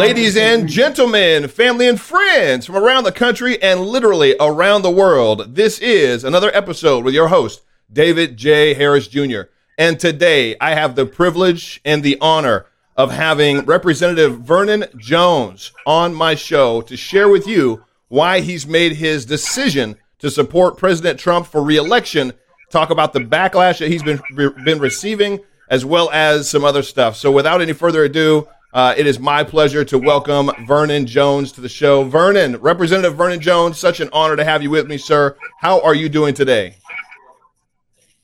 Ladies and gentlemen, family and friends from around the country and literally around the world, this is another episode with your host, David J. Harris Jr. And today I have the privilege and the honor of having Representative Vernon Jones on my show to share with you why he's made his decision to support President Trump for reelection, talk about the backlash that he's been, been receiving, as well as some other stuff. So without any further ado, uh, it is my pleasure to welcome Vernon Jones to the show. Vernon, Representative Vernon Jones, such an honor to have you with me, sir. How are you doing today?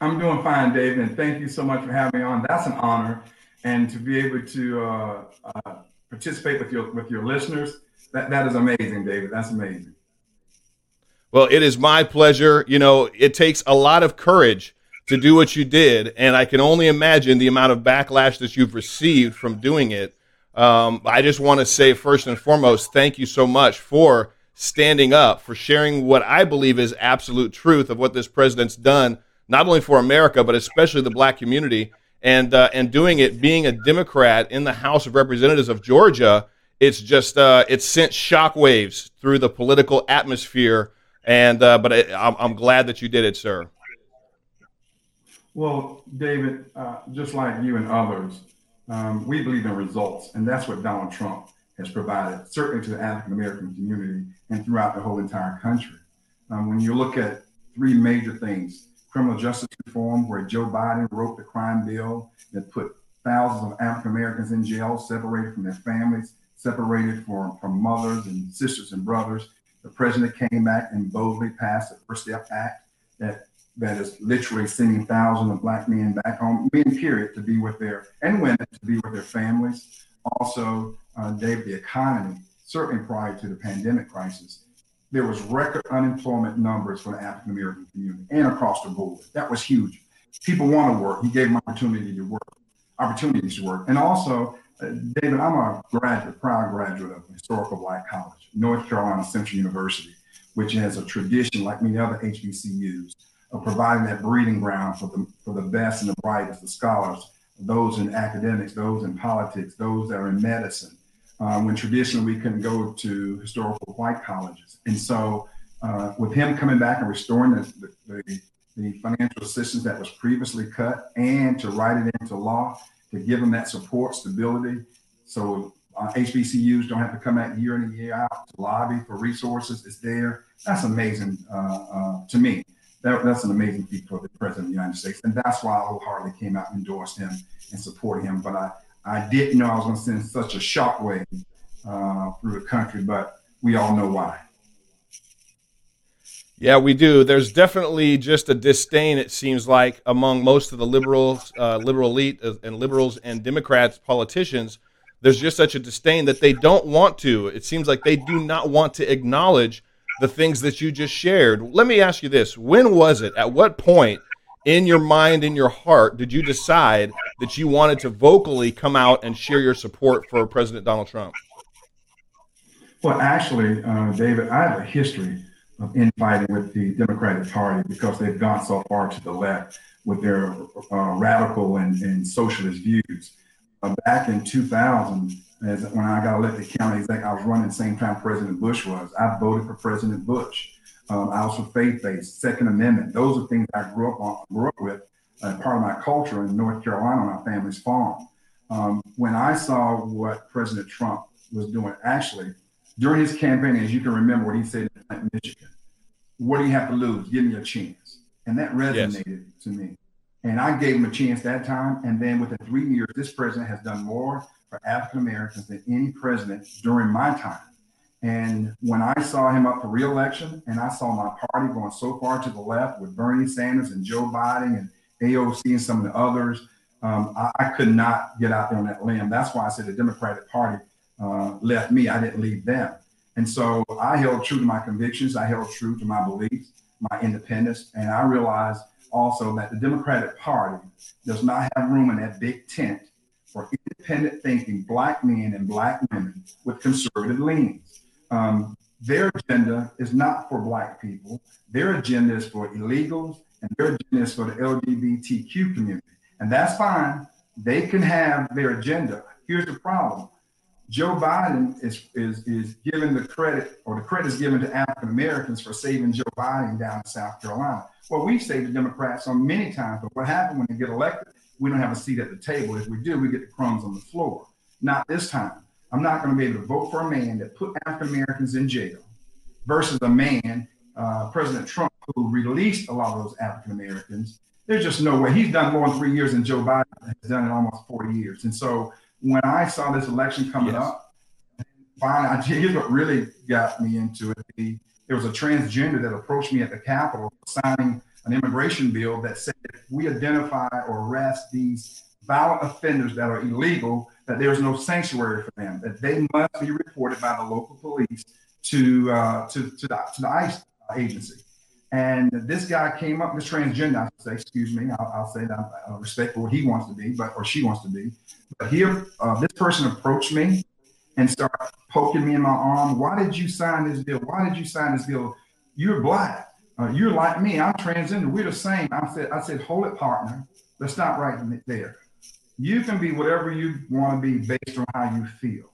I'm doing fine, David, and thank you so much for having me on. That's an honor, and to be able to uh, uh, participate with your with your listeners, that that is amazing, David. That's amazing. Well, it is my pleasure. You know, it takes a lot of courage to do what you did, and I can only imagine the amount of backlash that you've received from doing it. Um, I just want to say, first and foremost, thank you so much for standing up, for sharing what I believe is absolute truth of what this president's done, not only for America, but especially the black community. And, uh, and doing it, being a Democrat in the House of Representatives of Georgia, it's just uh, it's sent shockwaves through the political atmosphere. And uh, but it, I'm, I'm glad that you did it, sir. Well, David, uh, just like you and others, um, we believe in results, and that's what Donald Trump has provided, certainly to the African American community and throughout the whole entire country. Um, when you look at three major things criminal justice reform, where Joe Biden wrote the crime bill that put thousands of African Americans in jail, separated from their families, separated from, from mothers and sisters and brothers. The president came back and boldly passed the First Step Act that that is literally sending thousands of black men back home, men period, to be with their and women to be with their families. Also, uh, Dave, the economy, certainly prior to the pandemic crisis, there was record unemployment numbers for the African American community and across the board. That was huge. People want to work. He gave them opportunity to work, opportunities to work, and also. Uh, David, I'm a graduate, proud graduate of Historical Black College, North Carolina Central University, which has a tradition like many other HBCUs of providing that breeding ground for the, for the best and the brightest, the scholars, those in academics, those in politics, those that are in medicine, um, when traditionally we couldn't go to historical white colleges. And so uh, with him coming back and restoring the, the, the, financial assistance that was previously cut and to write it into law, to give them that support, stability, so uh, HBCUs don't have to come out year in and year out to lobby for resources. It's there. That's amazing uh, uh to me that, that's an amazing feat for the president of the United States. And that's why I wholeheartedly came out and endorsed him and supported him. But I, I didn't know I was going to send such a shockwave uh, through the country, but we all know why. Yeah, we do. There's definitely just a disdain, it seems like, among most of the liberals, uh, liberal elite, uh, and liberals and Democrats politicians. There's just such a disdain that they don't want to. It seems like they do not want to acknowledge the things that you just shared. Let me ask you this when was it, at what point in your mind, in your heart, did you decide that you wanted to vocally come out and share your support for President Donald Trump? Well, actually, uh, David, I have a history of infighting with the Democratic Party because they've gone so far to the left with their uh, radical and, and socialist views. Uh, back in 2000, as when I got elected county exec, I was running the same time President Bush was. I voted for President Bush. Um, I was for faith-based, Second Amendment. Those are things I grew up on, grew up with, uh, part of my culture in North Carolina on our family's farm. Um, when I saw what President Trump was doing, actually during his campaign, as you can remember, what he said in Michigan, "What do you have to lose? Give me a chance," and that resonated yes. to me. And I gave him a chance that time. And then within three years, this president has done more for African Americans than any president during my time. And when I saw him up for reelection, and I saw my party going so far to the left with Bernie Sanders and Joe Biden and AOC and some of the others, um, I, I, could not get out there on that limb. That's why I said the Democratic Party uh, left me. I didn't leave them. And so I held true to my convictions. I held true to my beliefs, my independence. And I realized also that the Democratic Party does not have room in that big tent for independent thinking black men and black women with conservative leanings. Um, their agenda is not for black people. Their agenda is for illegals and their agenda is for the LGBTQ community. And that's fine. They can have their agenda. Here's the problem. Joe Biden is is is given the credit, or the credit is given to African Americans for saving Joe Biden down in South Carolina. Well, we've saved the Democrats on many times, but what happened when they get elected? We don't have a seat at the table. If we do, we get the crumbs on the floor. Not this time. I'm not going to be able to vote for a man that put African Americans in jail versus a man, uh, President Trump, who released a lot of those African Americans. There's just no way. He's done more than three years than Joe Biden has done in almost 40 years. And so when I saw this election coming yes. up, finally, here's what really got me into it. The, there was a transgender that approached me at the Capitol signing an immigration bill that said if we identify or arrest these violent offenders that are illegal, that there's no sanctuary for them, that they must be reported by the local police to uh, to, to, the, to the ICE agency. And this guy came up, this transgender, I say, excuse me, I'll, I'll say that I respect what he wants to be, but or she wants to be. But here, uh, this person approached me and started poking me in my arm. Why did you sign this bill? Why did you sign this bill? You're black. Uh, you're like me. I'm transgender. We're the same. I said, I said, hold it, partner. Let's stop right there. You can be whatever you want to be based on how you feel.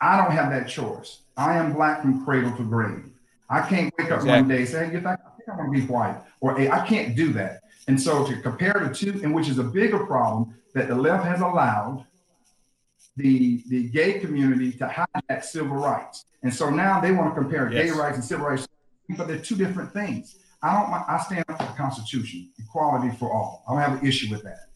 I don't have that choice. I am black from cradle to grave. I can't wake up exactly. one day and say, hey, I think I want to be white, or hey, I can't do that. And so to compare the two, and which is a bigger problem that the left has allowed the the gay community to hijack civil rights. And so now they want to compare yes. gay rights and civil rights, but they're two different things. I don't I stand up for the Constitution, equality for all. I don't have an issue with that.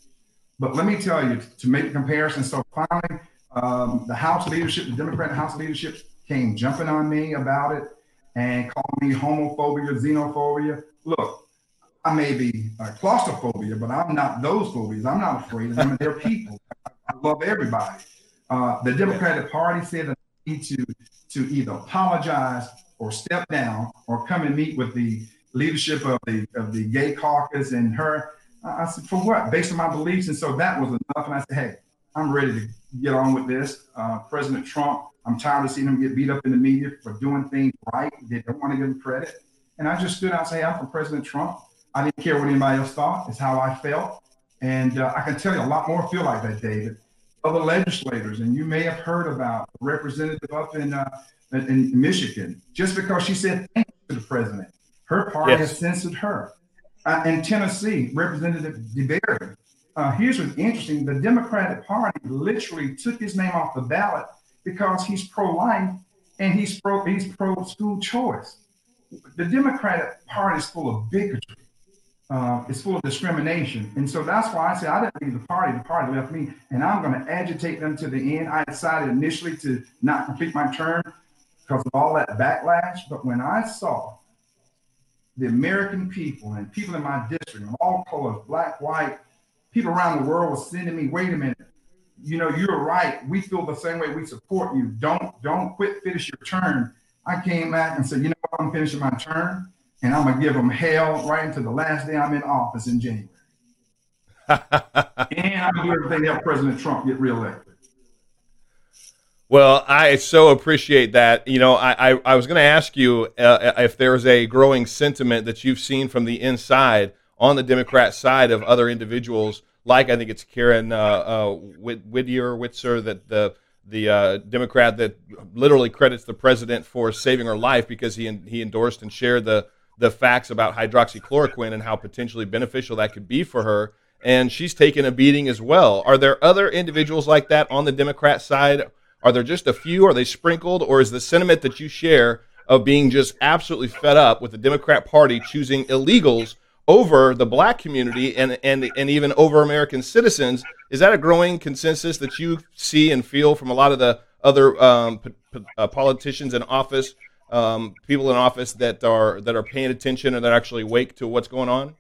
But let me tell you, to make a comparison, so finally, um, the House leadership, the Democratic House leadership came jumping on me about it and call me homophobia, xenophobia. Look, I may be uh, claustrophobia, but I'm not those phobias. I'm not afraid of them. They're people. I love everybody. Uh, the Democratic Party said that they need to, to either apologize or step down or come and meet with the leadership of the of the gay caucus and her I said, for what? Based on my beliefs. And so that was enough. And I said, hey, I'm ready to get on with this. Uh, President Trump, I'm tired of seeing him get beat up in the media for doing things right. They don't want to give him credit. And I just stood out and say, I'm for President Trump. I didn't care what anybody else thought. It's how I felt. And uh, I can tell you a lot more feel like that, David. Other legislators, and you may have heard about a representative up in, uh, in Michigan, just because she said thank you to the president. Her party yes. has censored her uh, in Tennessee, Representative DeBerry. Uh, here's what's interesting: the Democratic Party literally took his name off the ballot because he's pro-life and he's pro he's pro-school choice. The Democratic Party is full of bigotry. Uh, it's full of discrimination, and so that's why I said I didn't leave the party. The party left me, and I'm going to agitate them to the end. I decided initially to not complete my term because of all that backlash, but when I saw the American people and people in my district all colors, black, white, people around the world were sending me, wait a minute, you know, you're right. We feel the same way. We support you. Don't don't quit, finish your term. I came back and said, you know what, I'm finishing my term and I'm gonna give them hell right until the last day I'm in office in January. and I'm gonna do everything to help President Trump get reelected. Well, I so appreciate that. You know, I, I, I was going to ask you uh, if there's a growing sentiment that you've seen from the inside on the Democrat side of other individuals, like I think it's Karen uh, uh, Whittier, Whitzer, that the the uh, Democrat that literally credits the president for saving her life because he he endorsed and shared the the facts about hydroxychloroquine and how potentially beneficial that could be for her. And she's taken a beating as well. Are there other individuals like that on the Democrat side? Are there just a few? Are they sprinkled? Or is the sentiment that you share of being just absolutely fed up with the Democrat Party choosing illegals over the black community and, and, and even over American citizens? Is that a growing consensus that you see and feel from a lot of the other um, p- p- uh, politicians in office, um, people in office that are that are paying attention and that actually awake to what's going on?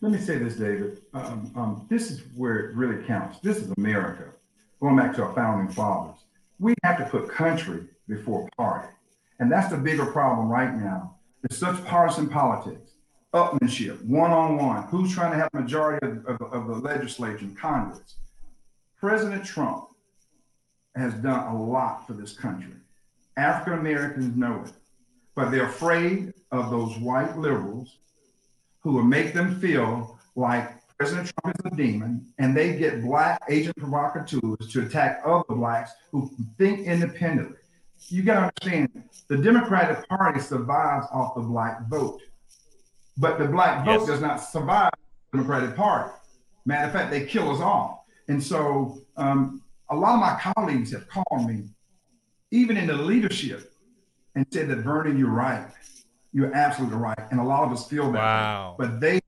Let me say this, David. Um, um this is where it really counts. This is America going back to our founding fathers, we have to put country before party. And that's the bigger problem right now. It's such partisan politics, upmanship, one on one. Who's trying to have a majority of, of, of the legislature and Congress? President Trump has done a lot for this country. African Americans know it, but they're afraid of those white liberals who will make them feel like President Trump is a demon, and they get black agent provocateurs to attack other blacks who think independently. You got to understand, the Democratic Party survives off the black vote, but the black vote yes. does not survive the Democratic Party. Matter of fact, they kill us all. And so, um, a lot of my colleagues have called me, even in the leadership, and said that Vernon, you're right. You're absolutely right. And a lot of us feel that. Wow. But they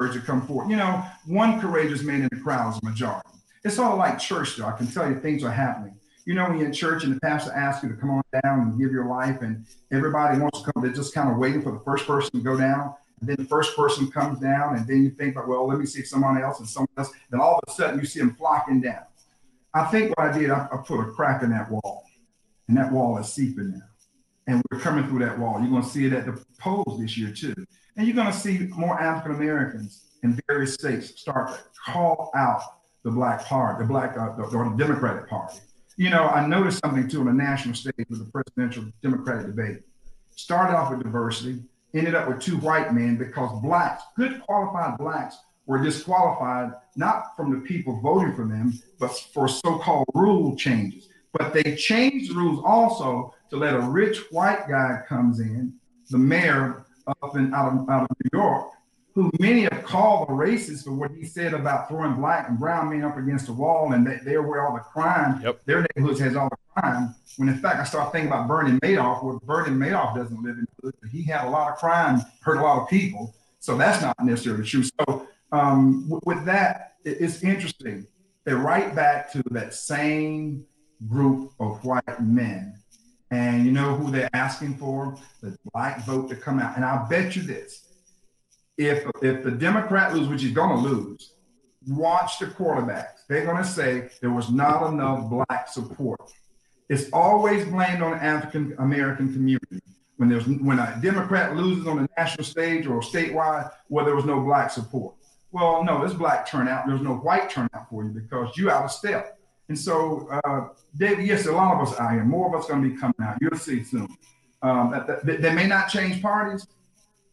urge to come forward. You know, one courageous man in the crowd is a majority. It's sort of like church, though. I can tell you things are happening. You know, when you're in church and the pastor asks you to come on down and give your life, and everybody wants to come, they're just kind of waiting for the first person to go down. And then the first person comes down, and then you think, well, let me see if someone else and someone else. Then all of a sudden, you see them flocking down. I think what I did, I, I put a crack in that wall, and that wall is seeping now and we're coming through that wall. You're going to see it at the polls this year too, and you're going to see more African Americans in various states start to call out the Black Party, the Black uh, the, or the Democratic Party. You know, I noticed something too on the national stage with the presidential Democratic debate. Started off with diversity, ended up with two white men because blacks, good qualified blacks, were disqualified not from the people voting for them, but for so-called rule changes. But they changed the rules also to let a rich white guy comes in, the mayor up in out of, out of New York, who many have called a racist for what he said about throwing black and brown men up against the wall, and that they're where all the crime, yep. their neighborhoods has all the crime. When in fact, I start thinking about Bernie Madoff, where Bernie Madoff doesn't live in the hood, but he had a lot of crime, hurt a lot of people. So that's not necessarily true. So um, w- with that, it, it's interesting. They're right back to that same group of white men. And you know who they're asking for? The black vote to come out. And I'll bet you this if if the Democrat lose, which he's going to lose, watch the quarterbacks. They're going to say there was not enough black support. It's always blamed on the African American community. When there's when a Democrat loses on the national stage or statewide, where there was no black support. Well, no, there's black turnout. There's no white turnout for you because you out of step. And so, uh, David, yes, a lot of us out here. More of us going to be coming out. You'll see soon. Um, that, that, they may not change parties,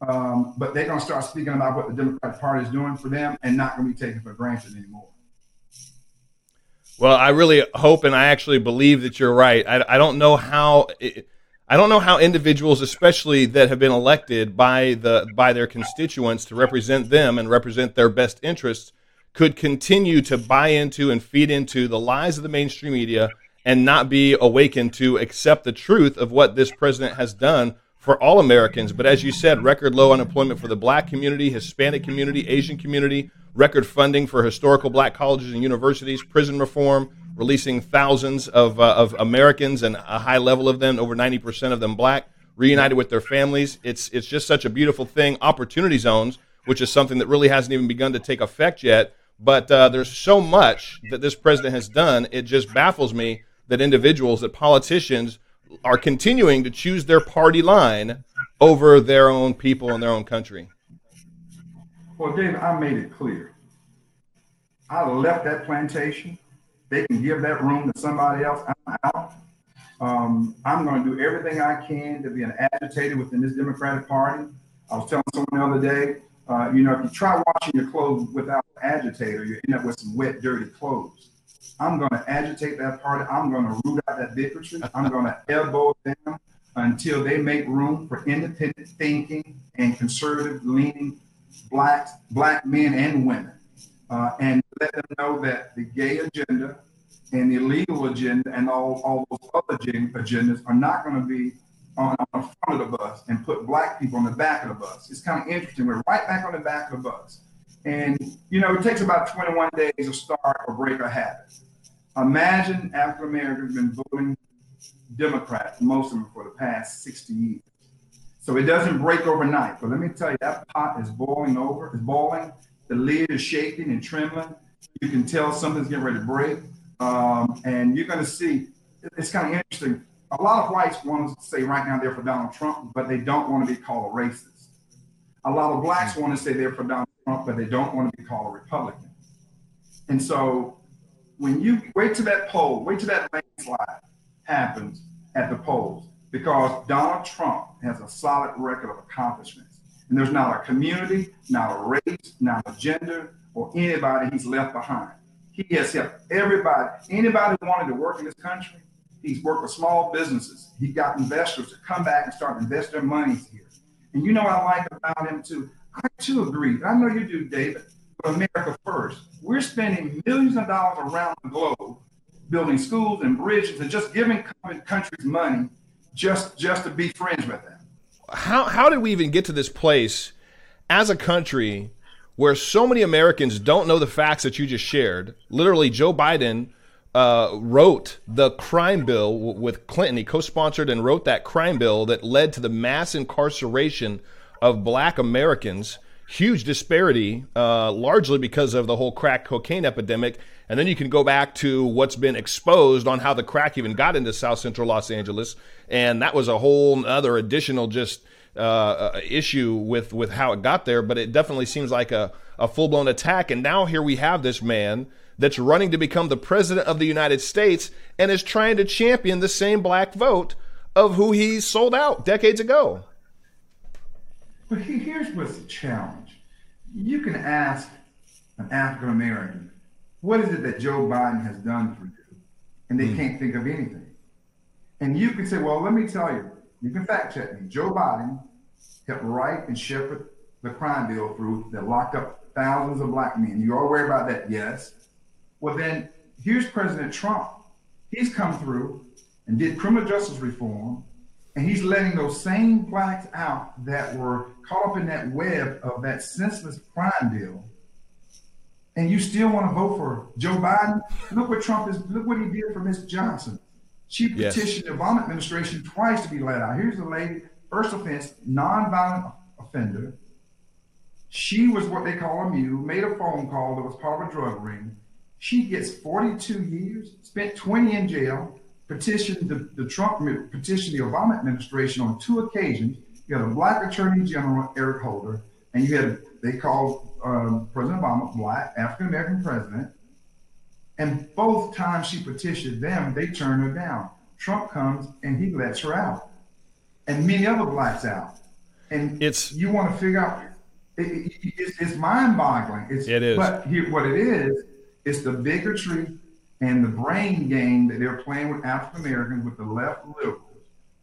um, but they're going to start speaking about what the Democratic Party is doing for them and not going to be taken for granted anymore. Well, I really hope and I actually believe that you're right. I, I don't know how. I don't know how individuals, especially that have been elected by the by their constituents to represent them and represent their best interests, could continue to buy into and feed into the lies of the mainstream media and not be awakened to accept the truth of what this president has done for all Americans. But as you said, record low unemployment for the black community, Hispanic community, Asian community, record funding for historical black colleges and universities, prison reform, releasing thousands of, uh, of Americans and a high level of them, over 90% of them black, reunited with their families. It's, it's just such a beautiful thing. Opportunity zones, which is something that really hasn't even begun to take effect yet. But uh, there's so much that this president has done, it just baffles me that individuals, that politicians, are continuing to choose their party line over their own people and their own country? Well, David, I made it clear. I left that plantation. They can give that room to somebody else. I'm out. Um, I'm going to do everything I can to be an agitator within this Democratic Party. I was telling someone the other day, uh, you know, if you try washing your clothes without an agitator, you end up with some wet, dirty clothes. I'm going to agitate that party. I'm going to root out that bigotry. I'm going to elbow them until they make room for independent thinking and conservative leaning blacks, black men and women. Uh, and let them know that the gay agenda and the illegal agenda and all, all those other agendas are not going to be on, on the front of the bus and put black people on the back of the bus. It's kind of interesting. We're right back on the back of the bus. And, you know, it takes about 21 days to start or break a habit. Imagine African Americans been voting Democrat, most of them for the past 60 years. So it doesn't break overnight. But let me tell you, that pot is boiling over, it's boiling. The lid is shaking and trembling. You can tell something's getting ready to break. Um, and you're going to see, it's kind of interesting. A lot of whites want to say right now they're for Donald Trump, but they don't want to be called a racist. A lot of blacks want to say they're for Donald Trump, but they don't want to be called a Republican. And so when you wait till that poll, wait till that landslide happens at the polls, because Donald Trump has a solid record of accomplishments. And there's not a community, not a race, not a gender, or anybody he's left behind. He has helped everybody, anybody who wanted to work in this country. He's worked with small businesses. He got investors to come back and start investing their money here. And you know what I like about him too? I too agree. I know you do, David. America first. We're spending millions of dollars around the globe building schools and bridges and just giving countries money just just to be friends with them. How how did we even get to this place as a country where so many Americans don't know the facts that you just shared? Literally, Joe Biden uh, wrote the crime bill with Clinton. He co-sponsored and wrote that crime bill that led to the mass incarceration of Black Americans. Huge disparity, uh, largely because of the whole crack cocaine epidemic. And then you can go back to what's been exposed on how the crack even got into South Central Los Angeles, and that was a whole other additional just uh, uh, issue with with how it got there. But it definitely seems like a, a full blown attack. And now here we have this man that's running to become the president of the United States and is trying to champion the same black vote of who he sold out decades ago. But here's what's the challenge. You can ask an African American, what is it that Joe Biden has done for you? And they mm. can't think of anything. And you can say, well, let me tell you, you can fact check me. Joe Biden helped write and shepherd the crime bill through that locked up thousands of black men. You are aware about that? Yes. Well, then here's President Trump. He's come through and did criminal justice reform, and he's letting those same blacks out that were caught up in that web of that senseless crime deal. And you still want to vote for Joe Biden? Look what Trump is. Look what he did for Miss Johnson. She petitioned yes. the Obama administration twice to be let out. Here's the lady, first offense, nonviolent offender. She was what they call a mule, made a phone call that was part of a drug ring. She gets 42 years, spent 20 in jail, petitioned the, the Trump, petitioned the Obama administration on two occasions. You had a black attorney general, Eric Holder, and you had, they called um, President Obama black, African American president. And both times she petitioned them, they turned her down. Trump comes and he lets her out, and many other blacks out. And it's you want to figure out. It, it, it's, it's mind-boggling. It's, it is. But here, what it is, it's the bigotry and the brain game that they're playing with African Americans, with the left liberals.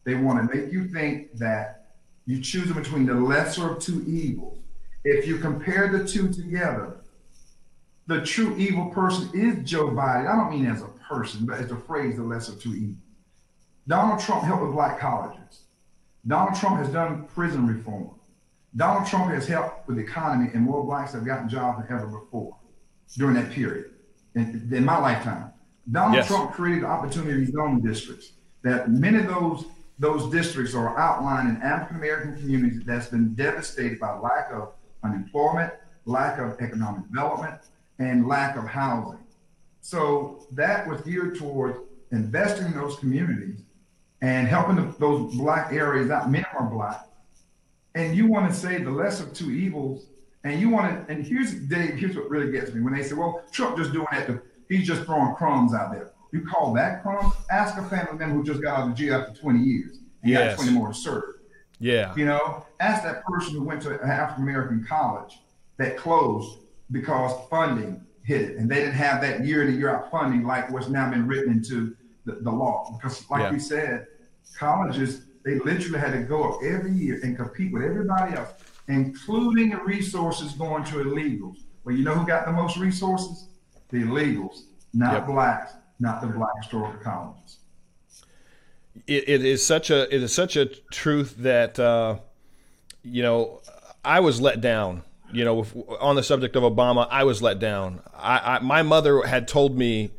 They want to make you think that you choose between the lesser of two evils. If you compare the two together, the true evil person is Joe Biden. I don't mean as a person, but as a phrase, the lesser of two evils. Donald Trump helped with black colleges. Donald Trump has done prison reform. Donald Trump has helped with the economy, and more blacks have gotten jobs than ever before during that period in, in my lifetime. Donald yes. Trump created opportunity zone districts that many of those those districts are outlined in African American communities that's been devastated by lack of unemployment, lack of economic development, and lack of housing. So that was geared towards investing in those communities and helping the, those black areas out. Many are black. And you want to say the lesser of two evils. And you want to, and here's Dave, here's what really gets me. When they say, well, Trump just doing that, to, he's just throwing crumbs out there. You call that crumbs? Ask a family member who just got out of jail after 20 years and yes. got 20 more to serve. Yeah. You know, ask that person who went to an African American college that closed because funding hit it, and they didn't have that year to year out funding like what's now been written into the, the law. Because, like yeah. we said, colleges they literally had to go up every year and compete with everybody else, including the resources going to illegals. Well, you know who got the most resources? The illegals, not yep. blacks, not the black historical colleges. It, it is such a it is such a truth that uh, you know I was let down you know, on the subject of Obama, I was let down. I, I, my mother had told me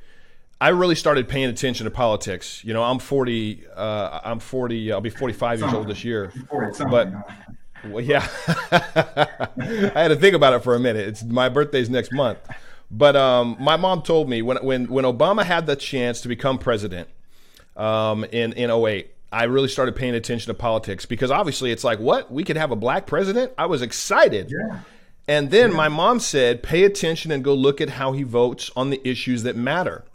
I really started paying attention to politics. You know, I'm 40. Uh, I'm 40. I'll be 45 years old this year. But well, yeah, I had to think about it for a minute. It's my birthday's next month. But um, my mom told me when when when Obama had the chance to become president um, in in 08, I really started paying attention to politics because obviously it's like what we could have a black president. I was excited. Yeah. And then my mom said, pay attention and go look at how he votes on the issues that matter.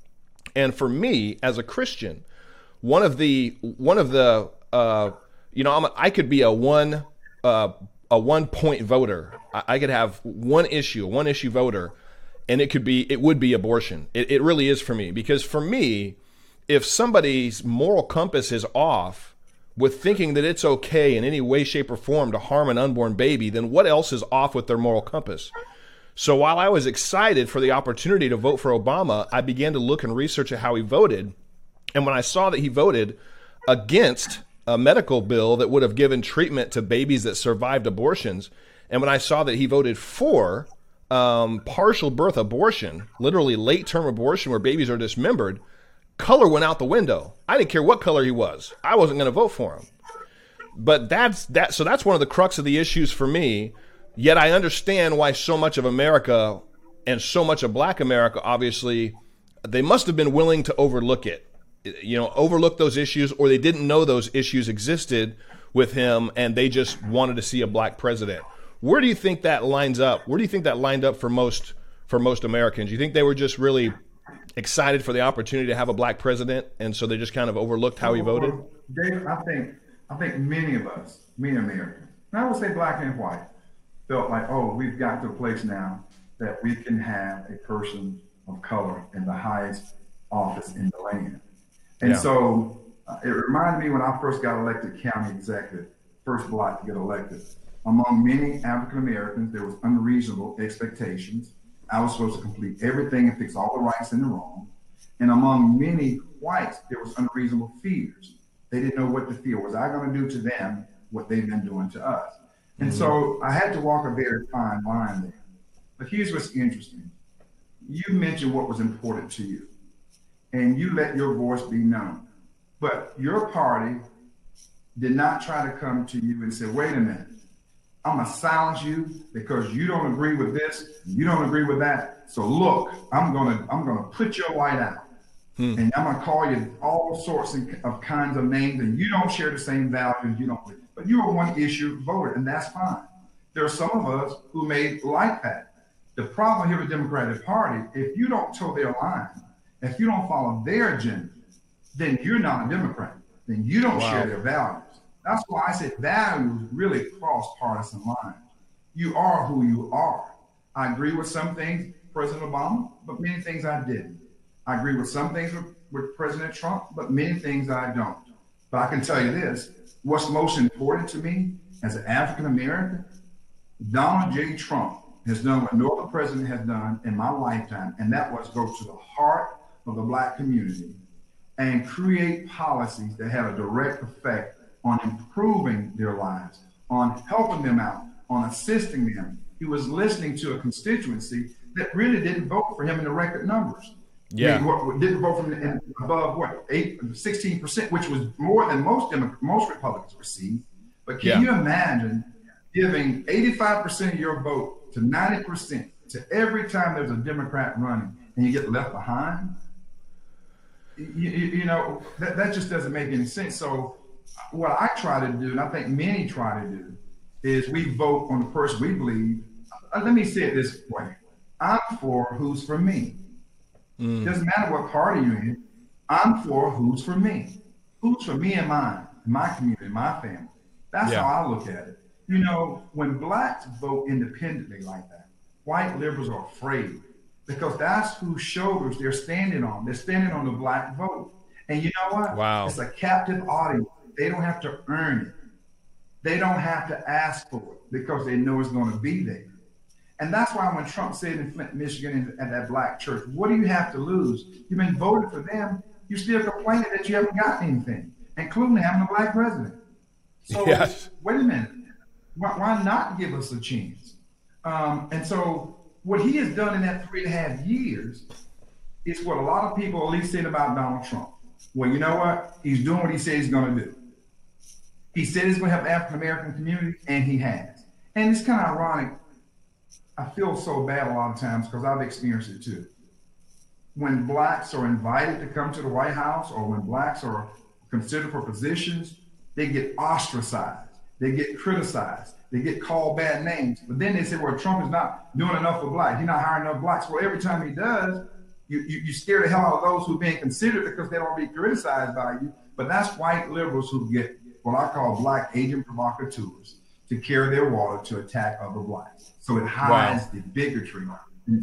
And for me, as a Christian, one of the one of the uh, you know I'm a, i could be a one uh, a one point voter. I, I could have one issue, one issue voter. and it could be, it would be abortion. It, it really is for me because for me, if somebody's moral compass is off with thinking that it's okay in any way, shape, or form to harm an unborn baby, then what else is off with their moral compass? So while I was excited for the opportunity to vote for Obama, I began to look and research at how he voted. And when I saw that he voted against a medical bill that would have given treatment to babies that survived abortions, and when I saw that he voted for um, partial birth abortion, literally late term abortion where babies are dismembered, color went out the window. I didn't care what color he was. I wasn't going to vote for him. But that's that. So that's one of the crux of the issues for me. Yet I understand why so much of America and so much of Black America, obviously, they must have been willing to overlook it you know, overlooked those issues or they didn't know those issues existed with him and they just wanted to see a black president. Where do you think that lines up? Where do you think that lined up for most for most Americans? You think they were just really excited for the opportunity to have a black president and so they just kind of overlooked how he voted? Dave, I think I think many of us, many Americans, and I would say black and white, felt like, oh, we've got to a place now that we can have a person of color in the highest office in the land. And yeah. so uh, it reminded me when I first got elected county executive, first black to get elected. Among many African Americans, there was unreasonable expectations. I was supposed to complete everything and fix all the rights and the wrong. And among many whites, there was unreasonable fears. They didn't know what to fear. Was I going to do to them what they've been doing to us? And mm-hmm. so I had to walk a very fine line there. But here's what's interesting. You mentioned what was important to you and you let your voice be known. But your party did not try to come to you and say, wait a minute, I'm gonna silence you because you don't agree with this, you don't agree with that. So look, I'm gonna I'm gonna put your light out. Hmm. And I'm gonna call you all sorts of kinds of names, and you don't share the same values. You don't, but you are one issue voter, and that's fine. There are some of us who made like that. The problem here with the Democratic Party, if you don't toe their line, if you don't follow their agenda, then you're not a Democrat. Then you don't wow. share their values. That's why I said values really cross partisan lines. You are who you are. I agree with some things, President Obama, but many things I didn't. I agree with some things with, with President Trump, but many things I don't. But I can tell you this what's most important to me as an African American, Donald J. Trump has done what no other president has done in my lifetime, and that was go to the heart of the black community and create policies that have a direct effect on improving their lives, on helping them out, on assisting them. He was listening to a constituency that really didn't vote for him in the record numbers. Yeah. didn't vote for him above what, eight, 16%, which was more than most most Republicans received. But can yeah. you imagine giving 85% of your vote to 90% to every time there's a Democrat running and you get left behind? You, you know, that, that just doesn't make any sense. So what I try to do, and I think many try to do, is we vote on the person we believe. Uh, let me say it this way. I'm for who's for me. Mm. Doesn't matter what party you're in. I'm for who's for me. Who's for me and mine, my community, my family. That's yeah. how I look at it. You know, when blacks vote independently like that, white liberals are afraid because that's whose shoulders they're standing on. They're standing on the black vote. And you know what? Wow. It's a captive audience. They don't have to earn it. They don't have to ask for it because they know it's going to be there. And that's why when Trump said in Flint, Michigan, at that black church, what do you have to lose? You've been voted for them. You're still complaining that you haven't got anything, including having a black president. So yes. wait a minute. Why, why, not give us a chance? Um, and so what he has done in that three and a half years is what a lot of people at least said about Donald Trump. Well, you know what? He's doing what he said he's going to do. He said he's going to help African American community, and he has. And it's kind of ironic. I feel so bad a lot of times because I've experienced it too. When blacks are invited to come to the White House or when blacks are considered for positions, they get ostracized, they get criticized, they get called bad names. But then they say, well, Trump is not doing enough for blacks. He's not hiring enough blacks. Well, every time he does, you, you, you scare the hell out of those who are being considered because they don't be criticized by you. But that's white liberals who get what I call black agent provocateurs to carry their water to attack other blacks. So it hides wow. the bigotry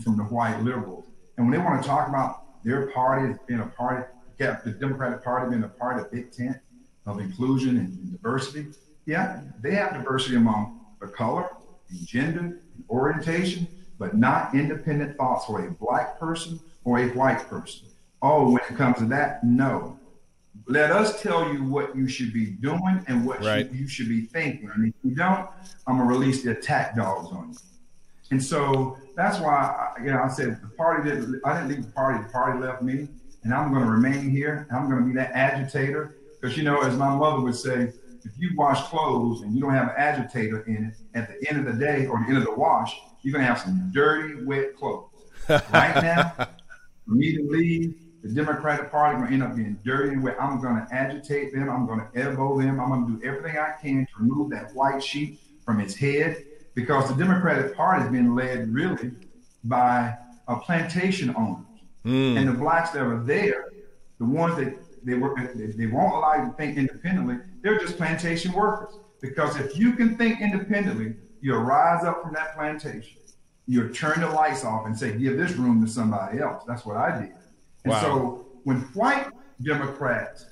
from the white liberals. And when they want to talk about their party as being a party, the Democratic Party being a part of big tent of inclusion and diversity, yeah, they have diversity among the color and gender and orientation, but not independent thoughts for a black person or a white person. Oh, when it comes to that, no. Let us tell you what you should be doing and what right. you, you, should be thinking. And if you don't, I'm gonna release the attack dogs on you. And so that's why, I, you know, I said the party didn't. I didn't leave the party. The party left me, and I'm going to remain here. I'm going to be that agitator because you know, as my mother would say, if you wash clothes and you don't have an agitator in it, at the end of the day or the end of the wash, you're going to have some dirty, wet clothes. right now, for me to leave, the Democratic Party to end up being dirty and wet. I'm going to agitate them. I'm going to elbow them. I'm going to do everything I can to remove that white sheet from his head because the Democratic Party has been led really by a plantation owners. Mm. And the blacks that are there, the ones that they work, they won't allow you to think independently. They're just plantation workers. Because if you can think independently, you'll rise up from that plantation. You'll turn the lights off and say, give this room to somebody else. That's what I did. And wow. so when white Democrats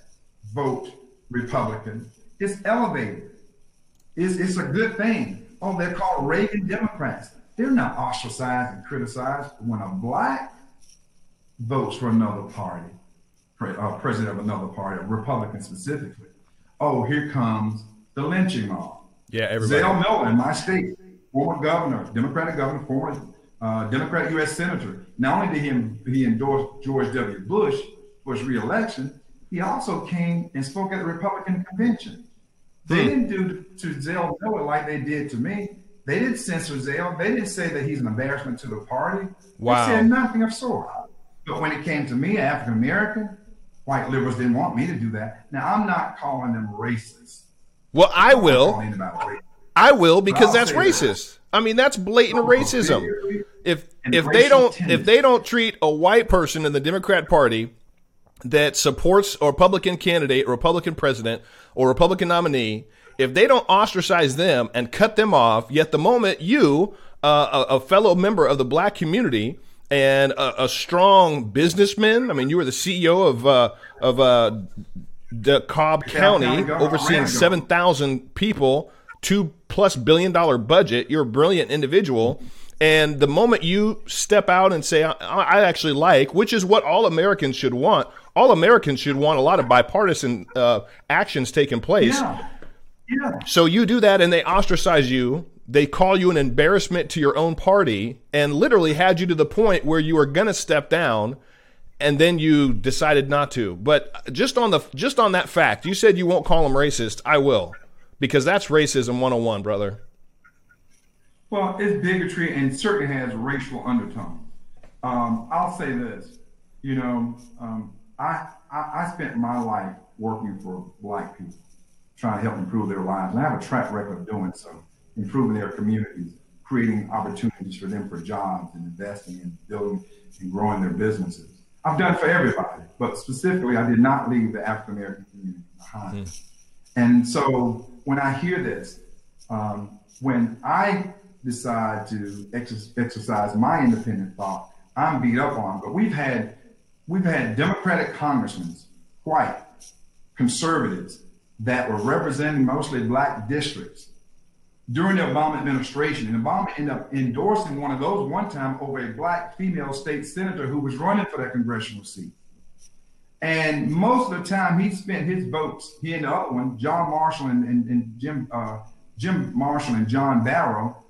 vote Republican, it's elevated. It's, it's a good thing. Oh, they're called Reagan Democrats. They're not ostracized and criticized. When a black votes for another party, uh, president of another party, a Republican specifically, oh, here comes the lynching mob. Yeah, everybody. Zell Miller in my state, former governor, Democratic governor, former uh, Democrat U.S. senator. Not only did he, he endorse George W. Bush for his reelection, he also came and spoke at the Republican convention. They hmm. didn't do to Zell Miller like they did to me. They didn't censor Zell. They didn't say that he's an embarrassment to the party. Wow. They said nothing of sort. But when it came to me, African American, white liberals didn't want me to do that. Now I'm not calling them racist. Well, I will. I will because that's racist. That. I mean, that's blatant oh, racism. If if they don't tendency. if they don't treat a white person in the Democrat Party that supports a Republican candidate, Republican president, or Republican nominee, if they don't ostracize them and cut them off, yet the moment you, uh, a, a, fellow member of the black community and a, a, strong businessman, I mean, you were the CEO of uh, of uh, DeKalb County, overseeing seven thousand people, two plus billion dollar budget. You're a brilliant individual. And the moment you step out and say, I, I actually like, which is what all Americans should want, all Americans should want a lot of bipartisan uh, actions taking place. Yeah. Yeah. So you do that and they ostracize you. They call you an embarrassment to your own party and literally had you to the point where you were going to step down and then you decided not to. But just on the just on that fact, you said you won't call them racist. I will. Because that's racism 101, brother. Well, it's bigotry and certainly has racial undertones. Um, I'll say this, you know, um, I, I, I spent my life working for black people, trying to help improve their lives. And I have a track record of doing so, improving their communities, creating opportunities for them for jobs and investing and building and growing their businesses. I've done for everybody, but specifically, I did not leave the African American community behind. Mm. And so when I hear this, um, when I decide to ex- exercise my independent thought, I'm beat up on. But we've had we've had Democratic congressmen, white, conservatives, that were representing mostly black districts during the Obama administration. And Obama ended up endorsing one of those one time over a black female state senator who was running for that congressional seat. And most of the time he spent his votes, he and the other one, John Marshall and, and, and Jim uh, Jim Marshall and John Barrow,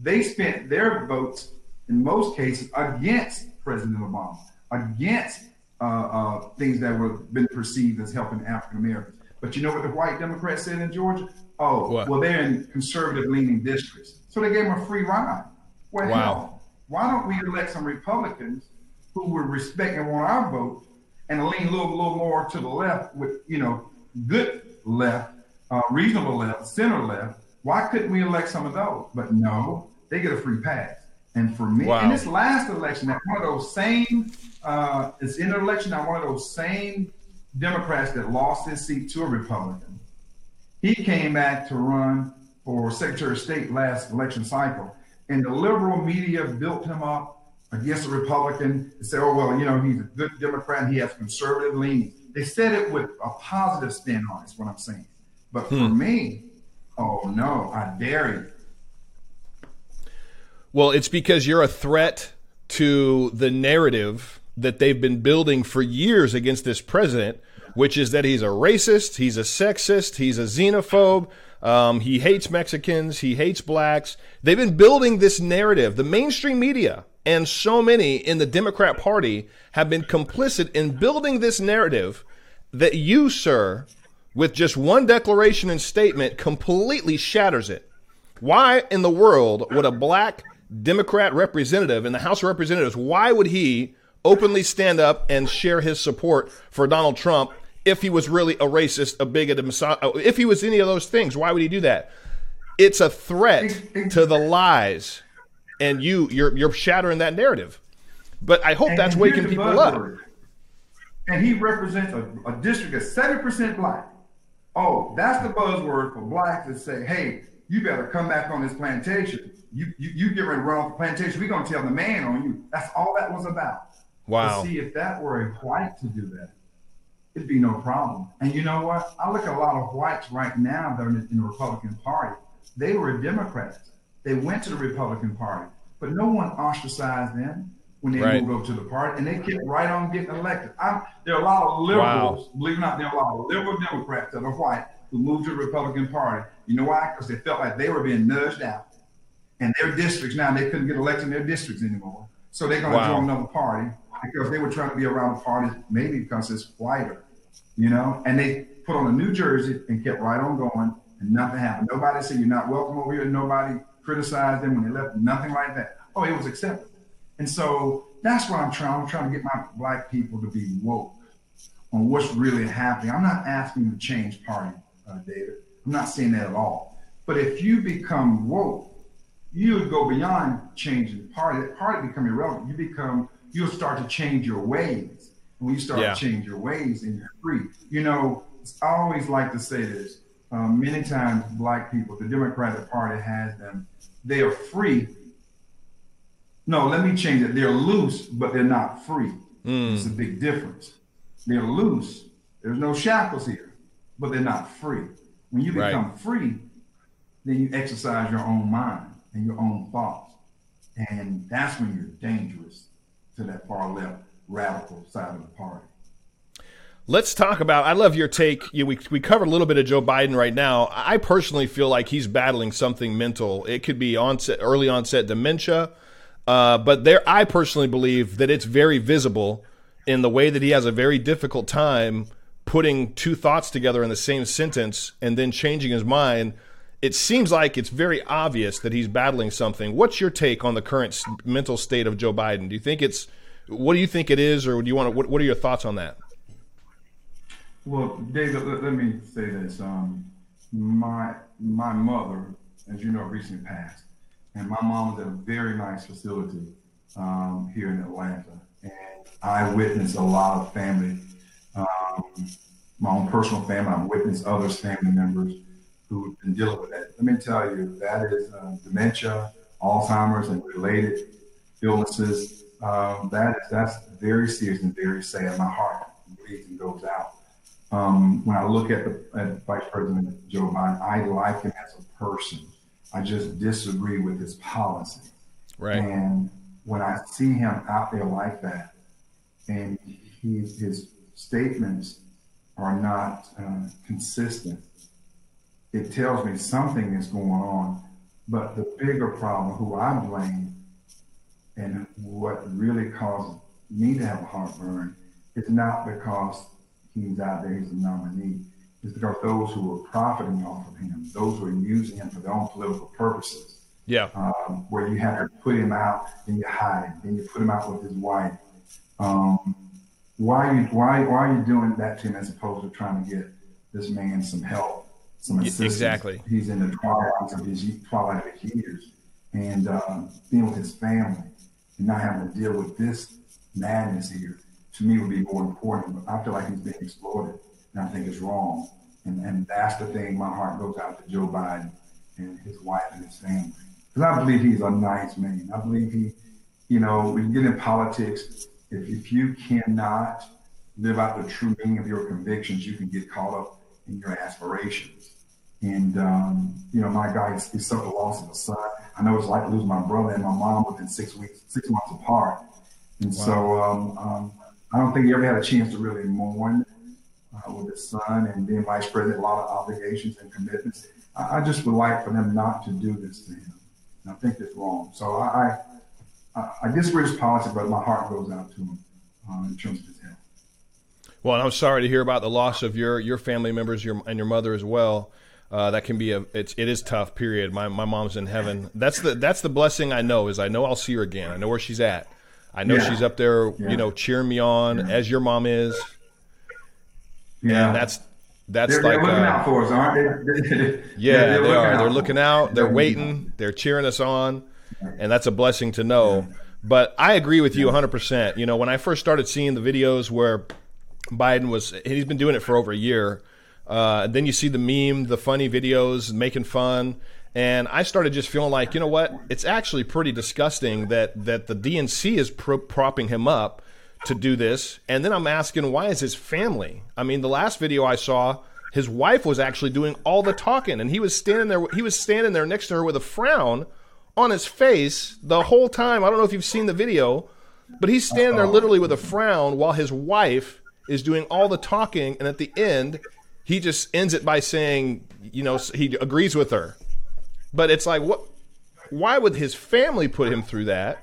they spent their votes in most cases against President Obama against uh, uh, things that were been perceived as helping African Americans. But you know what the white Democrats said in Georgia? Oh, what? well, they're in conservative leaning districts. So they gave them a free ride. Well, wow. Hell, why don't we elect some Republicans who would respect and want our vote and lean a little, little more to the left with, you know, good left, uh, reasonable left, center left? Why couldn't we elect some of those? But no, they get a free pass. And for me, wow. in this last election, that one of those same, uh, it's in an election, that one of those same Democrats that lost his seat to a Republican, he came back to run for Secretary of State last election cycle. And the liberal media built him up against a Republican and said, oh, well, you know, he's a good Democrat and he has conservative leanings. They said it with a positive spin on it, is what I'm saying. But for hmm. me, oh no, I dare you. Well, it's because you're a threat to the narrative that they've been building for years against this president, which is that he's a racist, he's a sexist, he's a xenophobe, um, he hates Mexicans, he hates blacks. They've been building this narrative. The mainstream media and so many in the Democrat Party have been complicit in building this narrative that you, sir, with just one declaration and statement, completely shatters it. Why in the world would a black Democrat representative in the House of Representatives, why would he openly stand up and share his support for Donald Trump if he was really a racist, a bigot, a messiah, uh, if he was any of those things? Why would he do that? It's a threat to the lies, and you you're you're shattering that narrative. But I hope and, that's waking people up. And he represents a, a district that's seven percent black. Oh, that's the buzzword for blacks that say, "Hey, you better come back on this plantation. You you, you get ready to run off the plantation. We're gonna tell the man on you." That's all that was about. Wow. But see, if that were a white to do that, it'd be no problem. And you know what? I look at a lot of whites right now that are in the Republican Party. They were Democrats. They went to the Republican Party, but no one ostracized them when they right. moved over to the party, and they kept right on getting elected. I'm, there are a lot of liberals, wow. believe it or not, there are a lot of liberal Democrats that are white who moved to the Republican Party. You know why? Because they felt like they were being nudged out. And their districts now, they couldn't get elected in their districts anymore. So they're going to wow. join another party because they were trying to be around the party, maybe because it's whiter, you know? And they put on a New Jersey and kept right on going, and nothing happened. Nobody said, You're not welcome over here. Nobody criticized them when they left, nothing like that. Oh, it was accepted. And so that's what I'm trying. I'm trying to get my black people to be woke on what's really happening. I'm not asking to change party, uh, David. I'm not saying that at all. But if you become woke, you would go beyond changing the party. That party become irrelevant. You become, you'll start to change your ways. And when you start yeah. to change your ways, and you're free. You know, I always like to say this. Um, many times, black people, the Democratic Party has them. They are free no, let me change it. They're loose, but they're not free. Mm. It's a big difference. They're loose. There's no shackles here, but they're not free. When you become right. free, then you exercise your own mind and your own thoughts. And that's when you're dangerous to that far left radical side of the party. Let's talk about. I love your take. You, we we covered a little bit of Joe Biden right now. I personally feel like he's battling something mental. It could be onset, early onset dementia. Uh, but there, I personally believe that it's very visible in the way that he has a very difficult time putting two thoughts together in the same sentence and then changing his mind. It seems like it's very obvious that he's battling something. What's your take on the current mental state of Joe Biden? Do you think it's what do you think it is, or do you want to? What, what are your thoughts on that? Well, David, let, let me say this. Um, my my mother, as you know, recently passed and my mom was at a very nice facility um, here in Atlanta. And I witnessed a lot of family, um, my own personal family. I've witnessed others' family members who've been dealing with that. Let me tell you, that is uh, dementia, Alzheimer's, and related illnesses. Um, that is that's very serious and very sad. My heart bleeds and goes out. Um, when I look at, the, at Vice President Joe Biden, I like him as a person. I just disagree with his policy. Right. And when I see him out there like that, and he, his statements are not uh, consistent, it tells me something is going on. But the bigger problem, who I blame, and what really caused me to have a heartburn, is not because he's out there, he's a nominee It's because those who are profiting off of him, those who are using him for their own political purposes. Yeah. Um, where you have to put him out, then you hide him, then you put him out with his wife. Um, why are you why why are you doing that to him as opposed to trying to get this man some help, Exactly. He's in the twilight of his twilight of years, and um, being with his family, and not having to deal with this madness here. To me, would be more important. But I feel like he's being exploited and I think it's wrong. And, and that's the thing my heart goes out to Joe Biden and his wife and his family. Because I believe he's a nice man. I believe he, you know, when you get in politics, if, if you cannot live out the true meaning of your convictions, you can get caught up in your aspirations. And, um, you know, my guy, he suffered the loss of a son. I know it's like losing my brother and my mom within six weeks, six months apart. And wow. so um, um, I don't think he ever had a chance to really mourn uh, with his son and being vice president, a lot of obligations and commitments. I, I, just would like for them not to do this to him. And I think it's wrong. So I, I, I disagree with politics, but my heart goes out to him uh, in terms of his health. Well, I'm sorry to hear about the loss of your your family members, your and your mother as well. Uh, that can be a it's it is tough. Period. My my mom's in heaven. That's the that's the blessing I know is I know I'll see her again. I know where she's at. I know yeah. she's up there, yeah. you know, cheering me on yeah. as your mom is. Yeah, and that's that's they're, like they're looking uh, out for us, aren't they? yeah, they're, they are. They're looking out. They're waiting. They're cheering us on, and that's a blessing to know. But I agree with you 100. percent You know, when I first started seeing the videos where Biden was, he's been doing it for over a year. Uh, then you see the meme, the funny videos, making fun. And I started just feeling like, you know what? It's actually pretty disgusting that that the DNC is pro- propping him up to do this. And then I'm asking, why is his family? I mean, the last video I saw, his wife was actually doing all the talking, and he was standing there. He was standing there next to her with a frown on his face the whole time. I don't know if you've seen the video, but he's standing there literally with a frown while his wife is doing all the talking, and at the end, he just ends it by saying, you know, he agrees with her. But it's like, what? Why would his family put him through that?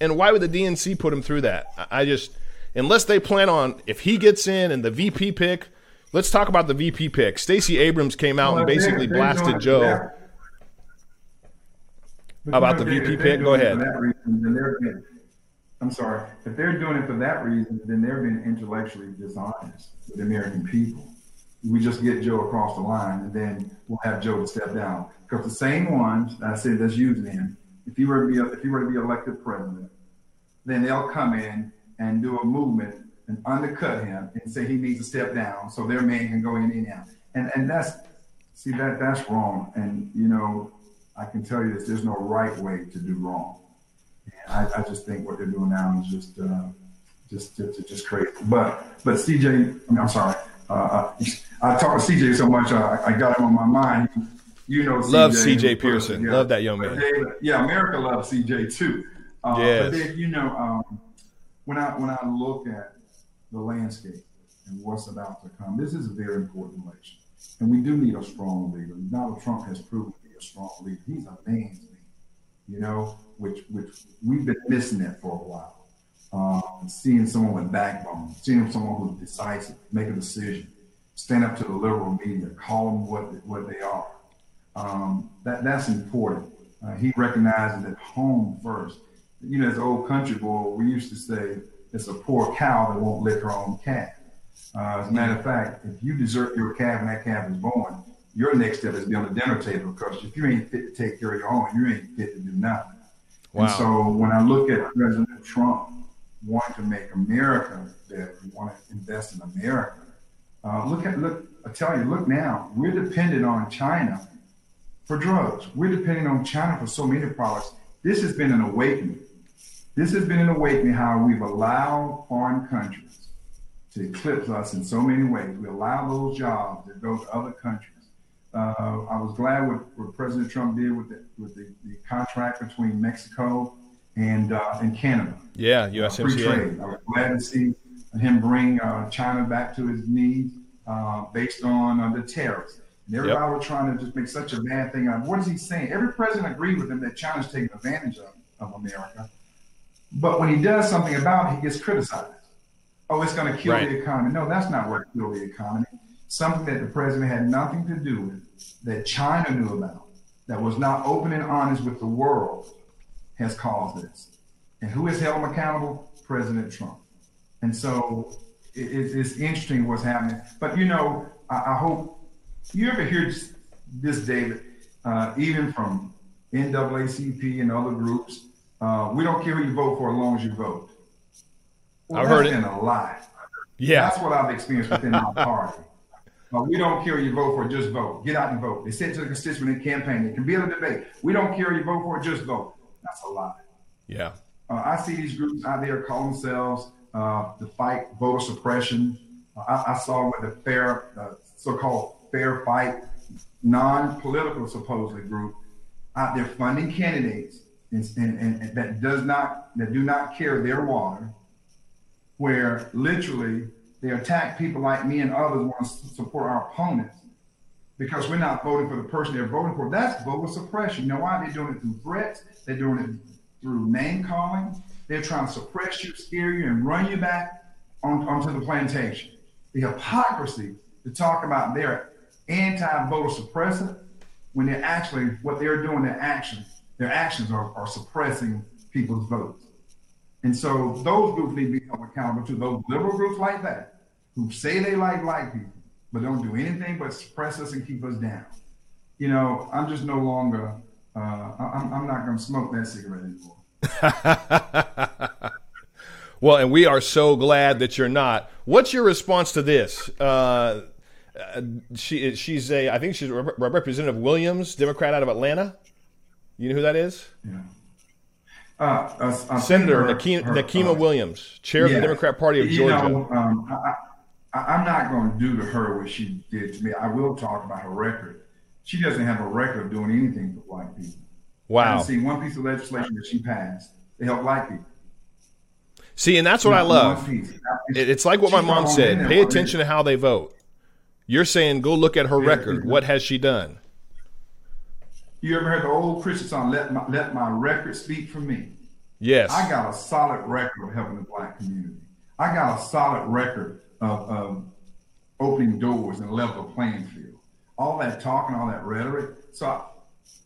And why would the DNC put him through that? I just, unless they plan on, if he gets in and the VP pick, let's talk about the VP pick. Stacey Abrams came out well, and basically blasted Joe. About the VP pick, go ahead. Reason, I'm sorry. If they're doing it for that reason, then they're being intellectually dishonest with the American people we just get Joe across the line, and then we'll have Joe to step down. Because the same ones that I said that's using him, if he were to be if he were to be elected president, then they'll come in and do a movement and undercut him and say he needs to step down so their man can go in and out. And and that's see that that's wrong. And you know, I can tell you this: there's no right way to do wrong. I, I just think what they're doing now is just uh, just, just just crazy. But but CJ, I mean, I'm sorry. Uh, I talk to CJ so much, uh, I got him on my mind. You know, CJ, love CJ Pearson. Yeah. Love that young man. yeah, America loves CJ too. Uh, yes. But then, you know, um, when I when I look at the landscape and what's about to come, this is a very important election, and we do need a strong leader. Donald Trump has proven to be a strong leader. He's a man's man, you know, which which we've been missing that for a while. Um, seeing someone with backbone, seeing someone who's decisive, make a decision stand up to the liberal media, call them what what they are. Um, that that's important. Uh, he recognizes that home first. You know, as an old country boy, we used to say it's a poor cow that won't lick her own calf. Uh, as a matter of fact, if you desert your calf and that calf is born, your next step is to be on the dinner table because if you ain't fit to take care of your own, you ain't fit to do nothing. Wow. And so when I look at President Trump wanting to make America better, want to invest in America, uh, look at look. I tell you, look now. We're dependent on China for drugs. We're dependent on China for so many products. This has been an awakening. This has been an awakening how we've allowed foreign countries to eclipse us in so many ways. We allow those jobs to go to other countries. Uh, I was glad what, what, President Trump did with the, with the, the contract between Mexico and uh, and Canada. Yeah, USMCA. Uh, free trade. I was glad to see him bring uh, China back to his knees uh, based on uh, the tariffs. And everybody yep. was trying to just make such a bad thing out of What is he saying? Every president agreed with him that China's taking advantage of, of America. But when he does something about it, he gets criticized. Oh, it's going to kill right. the economy. No, that's not what killed the economy. Something that the president had nothing to do with, that China knew about, that was not open and honest with the world, has caused this. And who has held him accountable? President Trump. And so it, it's interesting what's happening. But you know, I, I hope you ever hear this, David, uh, even from NAACP and other groups. Uh, we don't care who you vote for as long as you vote. Well, I've heard it. a lie. Yeah, that's what I've experienced within our party. Uh, we don't care who you vote for, just vote. Get out and vote. They said to the constituent in campaign, it can be in a debate. We don't care who you vote for, just vote. That's a lie. Yeah. uh, I see these groups out there call themselves uh, the fight voter suppression. Uh, I, I, saw what the fair, uh, so-called fair fight, non-political supposedly group out there funding candidates and, and, and that does not that do not carry their water, where literally they attack people like me and others want to support our opponents because we're not voting for the person they're voting for. That's voter suppression. You know why? They're doing it through threats. They're doing it through name calling. They're trying to suppress you, scare you, and run you back on, onto the plantation. The hypocrisy to talk about their anti-voter suppressant when they're actually what they're doing, their actions, their actions are, are suppressing people's votes. And so those groups need to be held accountable to those liberal groups like that who say they like black people, but don't do anything but suppress us and keep us down. You know, I'm just no longer, uh, I'm, I'm not going to smoke that cigarette anymore. well, and we are so glad that you're not. What's your response to this? Uh, uh she she's a I think she's a Representative Williams, Democrat out of Atlanta. You know who that is? Yeah. Uh, Senator her, Nikema, her, Nikema uh, Williams, chair yeah. of the Democrat Party of Georgia. Know, um, I, am not going to do to her what she did to me. I will talk about her record. She doesn't have a record of doing anything for black people. Wow. I see one piece of legislation that she passed to help black people. See, and that's what not I love. It's like what my mom said. Pay attention to how they vote. You're saying go look at her yeah, record. What has she done? You ever heard the old Christian song, Let My, Let My Record Speak for Me? Yes. I got a solid record of helping the black community. I got a solid record of, of opening doors and level playing field. All that talking, all that rhetoric. So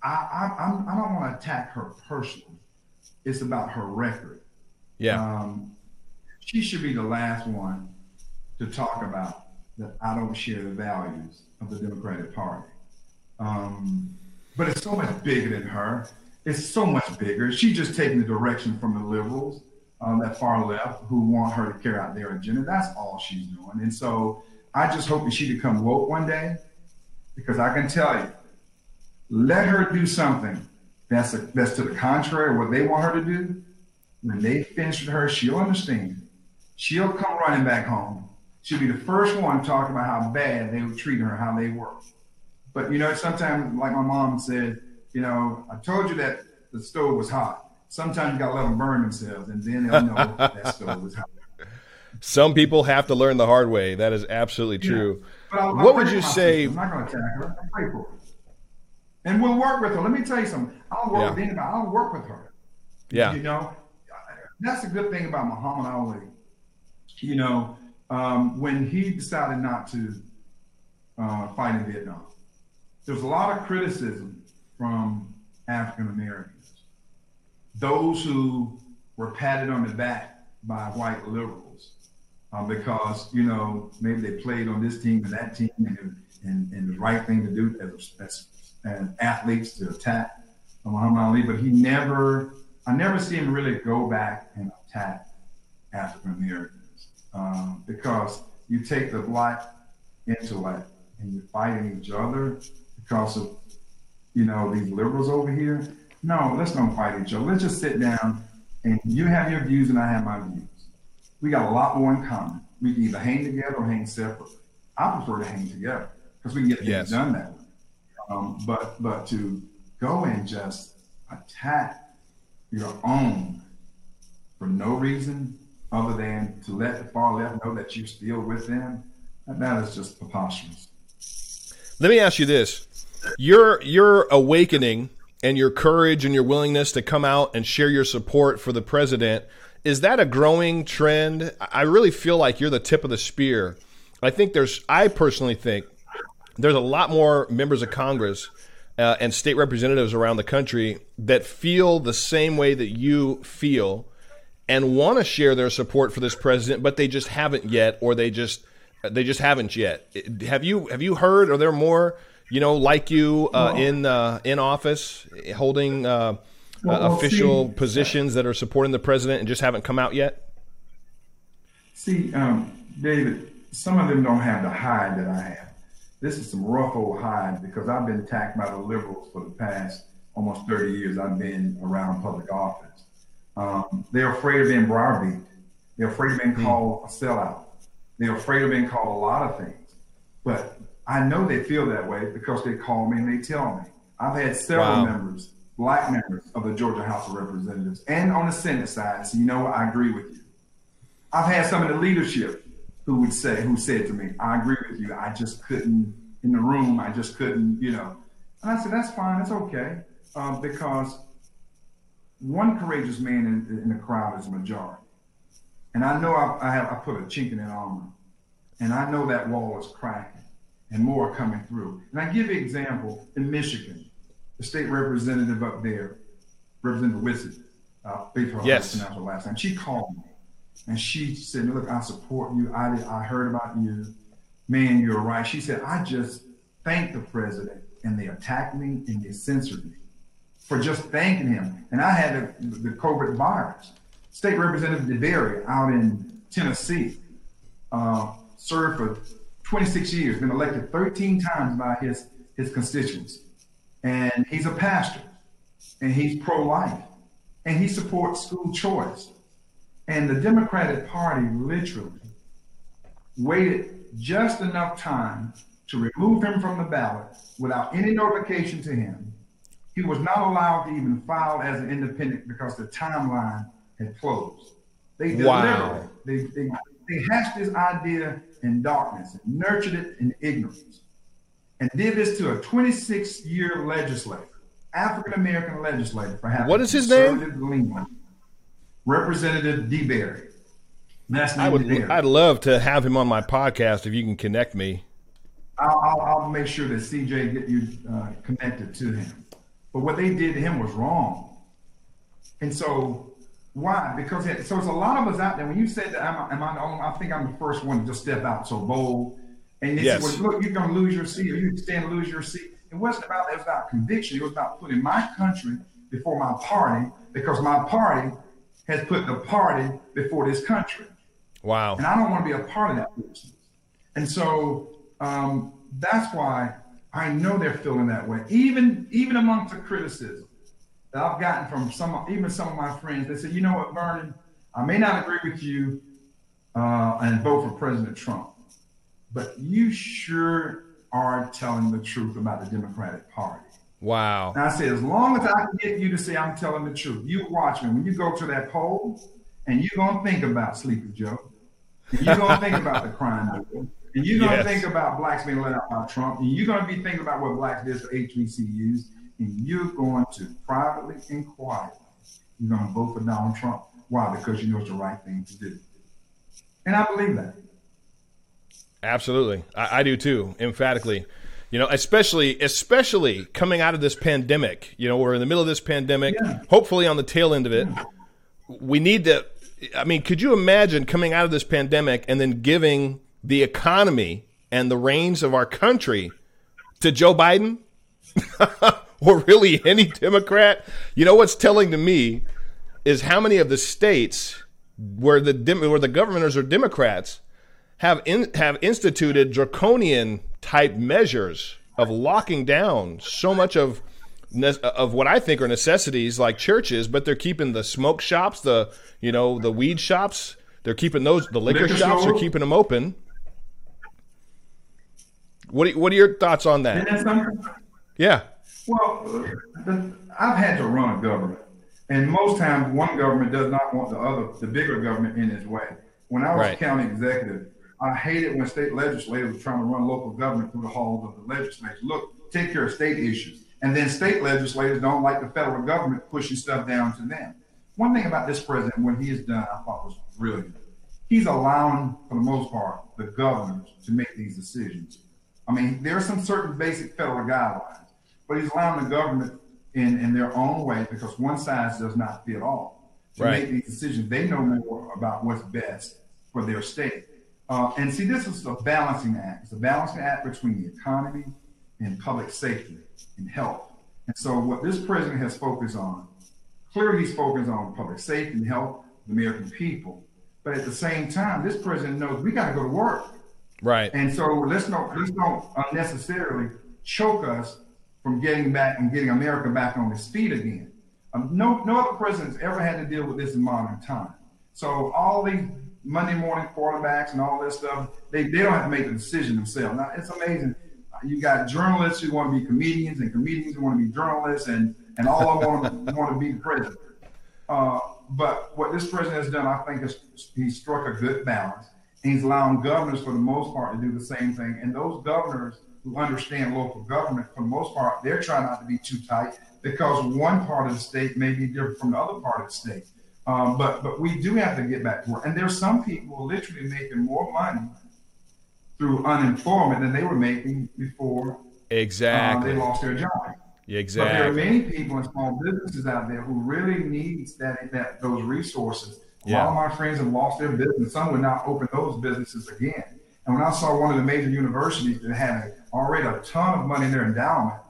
I, I, I, I don't want to attack her personally. It's about her record. Yeah. Um, she should be the last one to talk about that I don't share the values of the Democratic Party. Um, but it's so much bigger than her. It's so much bigger. She's just taking the direction from the liberals, um, that far left, who want her to carry out their agenda. That's all she's doing. And so I just hope that she become woke one day, because I can tell you, let her do something that's a, that's to the contrary of what they want her to do. When they finish with her, she'll understand. She'll come running back home. She'll be the first one talking about how bad they were treating her, how they were. But you know, sometimes, like my mom said, you know, I told you that the stove was hot. Sometimes you gotta let them burn themselves, and then they'll know that stove was hot. Some people have to learn the hard way. That is absolutely true. Yeah. what would you say? I'm not going to attack her. I pray for her, and we'll work with her. Let me tell you something. I don't work yeah. with anybody. I don't work with her. Yeah. You know, that's a good thing about Muhammad Ali. You know, um, when he decided not to uh, fight in Vietnam, there's a lot of criticism from African Americans, those who were patted on the back by white liberals uh, because you know maybe they played on this team and that team and, and, and the right thing to do as, as, as athletes to attack Muhammad Ali, but he never, I never see him really go back and attack African Americans um, because you take the black intellect and you're fighting each other because of, you know, these liberals over here. No, let's don't fight each other. Let's just sit down and you have your views and I have my views. We got a lot more in common. We can either hang together or hang separately. I prefer to hang together because we can get things yes. done that way. Um, but but to go and just attack your own for no reason other than to let the far left know that you're still with them, that is just preposterous. Let me ask you this: your your awakening and your courage and your willingness to come out and share your support for the president is that a growing trend? I really feel like you're the tip of the spear. I think there's I personally think there's a lot more members of Congress uh, and state representatives around the country that feel the same way that you feel and want to share their support for this president, but they just haven't yet, or they just they just haven't yet. Have you have you heard? Are there more you know, like you uh, well, in uh, in office, holding uh, well, official see, positions that are supporting the president and just haven't come out yet? See, um, David, some of them don't have the hide that I have. This is some rough old hide because I've been attacked by the liberals for the past almost 30 years. I've been around public office. Um, they're afraid of being browbeat. They're afraid of being mm. called a sellout. They're afraid of being called a lot of things. But I know they feel that way because they call me and they tell me. I've had several wow. members, black members of the Georgia House of Representatives and on the Senate side say, you know what, I agree with you. I've had some of the leadership who would say, who said to me, I agree with you. I just couldn't, in the room, I just couldn't, you know. And I said, that's fine, that's okay. Um, because one courageous man in, in, the crowd is a majority. And I know I, I, have, I put a chink in that armor. And I know that wall is cracking and more are coming through. And I give you an example in Michigan, the state representative up there, Representative Whitsett, uh, yes. pronounce her last name. She called me and she said, Look, I support you. I, I heard about you. Man, you're right. She said, I just thanked the president and they attacked me and they censored me for just thanking him. And I had the, the COVID virus. State Representative DeBerry out in Tennessee uh, served for 26 years, been elected 13 times by his, his constituents. And he's a pastor and he's pro life and he supports school choice. And the Democratic Party literally waited just enough time to remove him from the ballot without any notification to him. He was not allowed to even file as an independent because the timeline had closed. They wow. They, they, they hatched this idea in darkness and nurtured it in ignorance and did this to a 26 year legislator, African American legislator for having what is his name? Leaning. Representative DeBerry. That's I would. DeBerry. I'd love to have him on my podcast if you can connect me. I'll, I'll, I'll make sure that CJ get you uh, connected to him. But what they did to him was wrong. And so why? Because it, so it's a lot of us out there. When you said that, am I, am I the only? I think I'm the first one to just step out so bold. And they yes. said, well, look, you're going to lose your seat, or you stand to lose your seat. It wasn't about that. It was about conviction. It was about putting my country before my party because my party has put the party before this country. Wow. And I don't want to be a part of that business. And so um, that's why I know they're feeling that way. Even even amongst the criticism that I've gotten from some, even some of my friends, they said, you know what, Vernon, I may not agree with you uh, and vote for President Trump, but you sure are telling the truth about the Democratic Party. Wow. And I said, as long as I can get you to say I'm telling the truth, you watch me. When you go to that poll and you're going to think about Sleepy Joe, and you're going to think about the crime bill, and you're going to yes. think about blacks being let out by Trump, and you're going to be thinking about what blacks did for HBCUs, and you're going to privately quietly, you're going to vote for Donald Trump. Why? Because you know it's the right thing to do. And I believe that. Absolutely. I, I do too, emphatically. You know, especially especially coming out of this pandemic. You know, we're in the middle of this pandemic. Yeah. Hopefully, on the tail end of it, yeah. we need to. I mean, could you imagine coming out of this pandemic and then giving the economy and the reins of our country to Joe Biden or really any Democrat? You know what's telling to me is how many of the states where the where the governors are Democrats have in, have instituted draconian type measures of locking down so much of of what I think are necessities like churches, but they're keeping the smoke shops, the you know the weed shops, they're keeping those the liquor, liquor shops, are keeping them open. What are, what are your thoughts on that? Yeah. Well, I've had to run a government, and most times one government does not want the other, the bigger government, in its way. When I was right. county executive, I hated when state legislators were trying to run local government through the halls of the legislature. Look, take care of state issues. And then state legislators don't like the federal government pushing stuff down to them. One thing about this president, what he has done, I thought was really good. He's allowing, for the most part, the governors to make these decisions. I mean, there are some certain basic federal guidelines, but he's allowing the government in, in their own way because one size does not fit all to right. make these decisions. They know more about what's best for their state. Uh, and see, this is a balancing act. It's a balancing act between the economy and public safety and health. And so, what this president has focused on, clearly, he's focused on public safety and health the American people. But at the same time, this president knows we got to go to work. Right. And so, let's not let's don't unnecessarily choke us from getting back and getting America back on its feet again. Um, no, no other president's ever had to deal with this in modern time. So all these Monday morning quarterbacks and all this stuff, they, they don't have to make the decision themselves. Now it's amazing. You got journalists who want to be comedians and comedians who want to be journalists and, and all of them want to, want to be the president. Uh, but what this president has done, I think, is he struck a good balance. He's allowing governors, for the most part, to do the same thing. And those governors who understand local government, for the most part, they're trying not to be too tight because one part of the state may be different from the other part of the state. Um, but but we do have to get back to work. And there's some people literally making more money through unemployment than they were making before exactly uh, they lost their job. Exactly. But there are many people and small businesses out there who really needs that that those resources. A yeah. lot of my friends have lost their business. Some would not open those businesses again. And when I saw one of the major universities that had already a ton of money in their endowment,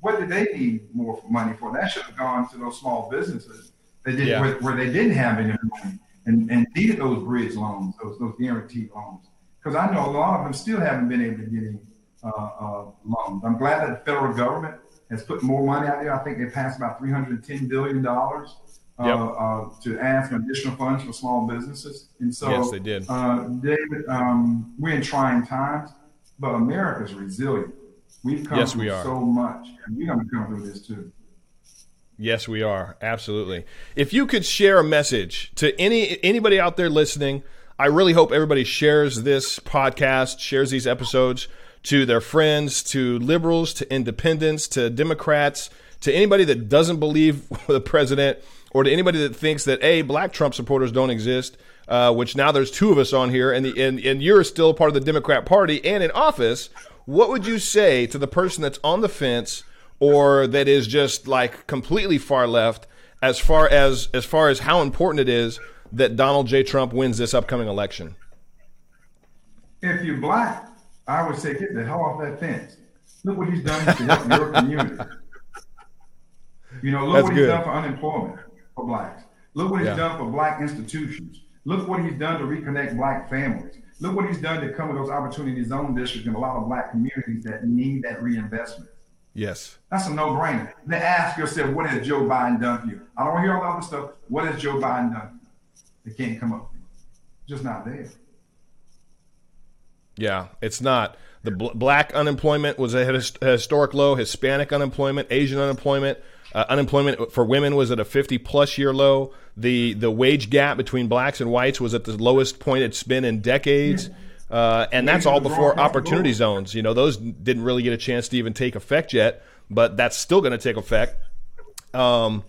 what did they need more money for? That should have gone to those small businesses that did Yeah. where, where they didn't have any money and, and needed those bridge loans, those those guaranteed loans. Because I know a lot of them still haven't been able to get any uh, uh, loans. I'm glad that the federal government has put more money out there. I think they passed about 310 billion dollars uh, Yep. uh, to ask for additional funds for small businesses. And so, Yes, they did. Uh, David, um, we're in trying times, but America's resilient. We've come Yes, through we are. so much, and we're going to come through this too. Yes, we are. Absolutely. If you could share a message to any anybody out there listening, I really hope everybody shares this podcast, shares these episodes to their friends, to liberals, to independents, to Democrats, to anybody that doesn't believe the president, or to anybody that thinks that a black Trump supporters don't exist. Uh, which now there's two of us on here, and, the, and and you're still part of the Democrat Party and in office. What would you say to the person that's on the fence? or that is just like completely far left as far as as far as how important it is that Donald J. Trump wins this upcoming election. If you're black, I would say get the hell off that fence. Look what he's done to help your community. You know, look That's what good. he's done for unemployment for blacks. Look what he's Yeah. done for black institutions. Look what he's done to reconnect black families. Look what he's done to come with those opportunity zone districts and a lot of black communities that need that reinvestment. Yes. That's a no-brainer. Then ask yourself, what has Joe Biden done for you? I don't hear all the other stuff. What has Joe Biden done? They can't come up. Just not there. Yeah, it's not. The bl- black unemployment was at a historic low. Hispanic unemployment, Asian unemployment, uh, unemployment for women was at a 50 plus year low. The the wage gap between blacks and whites was at the lowest point it's been in decades. Uh, and that's all before opportunity zones. You know, those didn't really get a chance to even take effect yet, but that's still going to take effect. Um,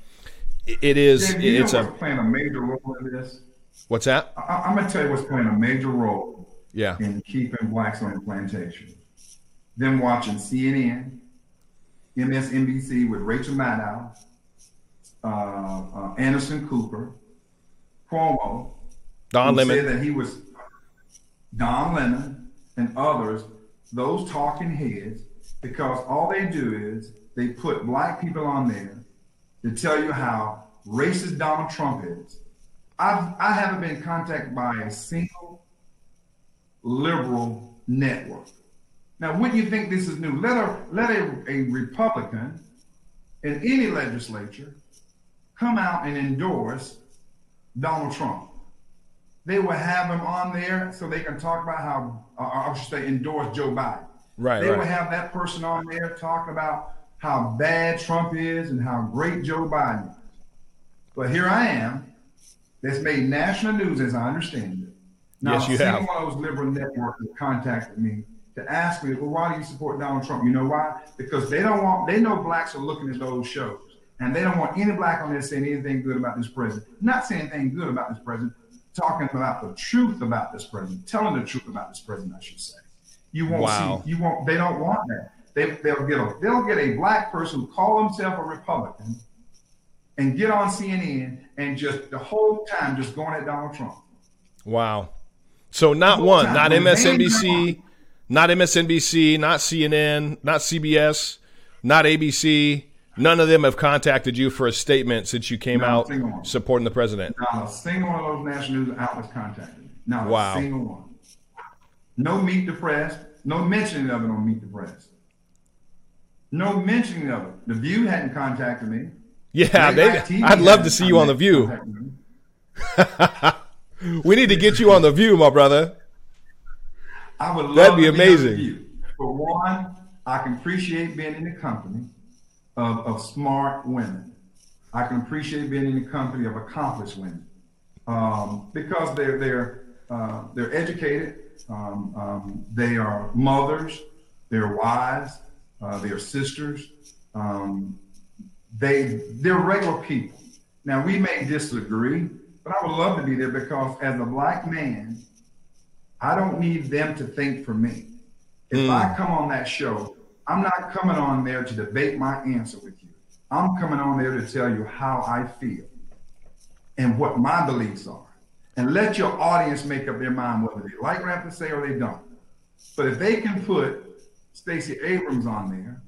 it- is. You It's a. playing a major role in this? What's that? I, I'm gonna tell you what's playing a major role Yeah. in keeping blacks on the plantation. Them watching CNN, MSNBC with Rachel Maddow, uh, uh, Anderson Cooper, Cuomo, Don Lemon. said that he was Don Lemon and others, those talking heads, because all they do is they put black people on there to tell you how racist Donald Trump is. I've, I haven't been contacted by a single liberal network. Now, wouldn't you think this is new? Let a let a, a Republican in any legislature come out and endorse Donald Trump. They will have him on there so they can talk about how, uh, I should say, endorse Joe Biden. Right, They right. will have that person on there talking about how bad Trump is and how great Joe Biden is. But here I am, that's made national news as I understand it. Now, Yes, you have. one of those liberal networks contacted me to ask me, well, why do you support Donald Trump? You know why? Because they don't want, they know blacks are looking at those shows. And they don't want any black on there saying anything good about this president. Not saying anything good about this president, talking about the truth about this president, telling the truth about this president, I should say. You won't Wow. see, you won't, they don't want that. They, they'll get a, they'll get a black person who call himself a Republican and get on CNN and just the whole time just going at Donald Trump. Wow. So not one, time, not MSNBC, not MSNBC, not CNN, not CBS, not ABC. None of them have contacted you for a statement since you came Not out supporting the president. Not a single one of those national news outlets contacted me. Not Wow. a single one. No meet the press. No mentioning of it on Meet the Press. No mentioning of it. The View hadn't contacted me. Yeah, they, I'd love to see you on the View. we need to get you on the View, my brother. I would love That'd be amazing. Be For one, I can appreciate being in the company of, of smart women. I can appreciate being in the company of accomplished women um, because they're they're uh, they're educated. Um, um, they are mothers. They're wives. Uh, they are sisters. Um, they they're regular people. Now we may disagree, but I would love to be there because as a black man, I don't need them to think for me. If mm. I come on that show, I'm not coming on there to debate my answer with you. I'm coming on there to tell you how I feel and what my beliefs are. And let your audience make up their mind whether they like what I have to say or they don't. But if they can put Stacey Abrams on there,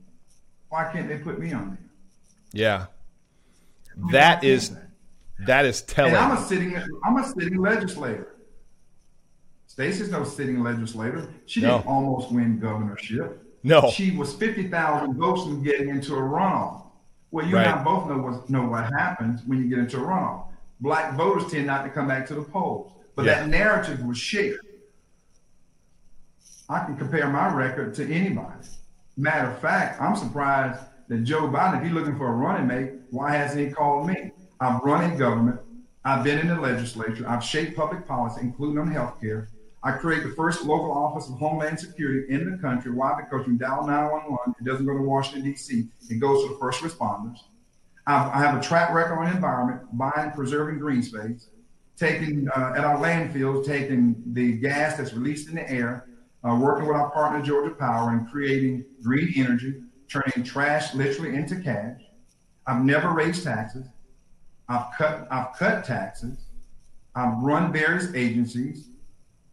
why can't they put me on there? Yeah. That is that. that is telling. And I'm a sitting I'm a sitting legislator. Stacey's no sitting legislator. She no. didn't almost win governorship. No. She was 50,000 votes from getting into a runoff. Well, you right. and I both know what, know what happens when you get into a runoff. Black voters tend not to come back to the polls. But yeah. that narrative was shared. I can compare my record to anybody. Matter of fact, I'm surprised that Joe Biden, if he's looking for a running mate, why hasn't he called me? I've run in government. I've been in the legislature. I've shaped public policy, including on health care. I create the first local office of Homeland Security in the country. Why? Because when dial 911, it doesn't go to Washington, D.C., it goes to the first responders. I've, I have a track record on environment, buying preserving green space, taking uh, at our landfills, taking the gas that's released in the air, uh, working with our partner Georgia Power and creating green energy, turning trash literally into cash. I've never raised taxes. I've cut I've cut taxes. I've run various agencies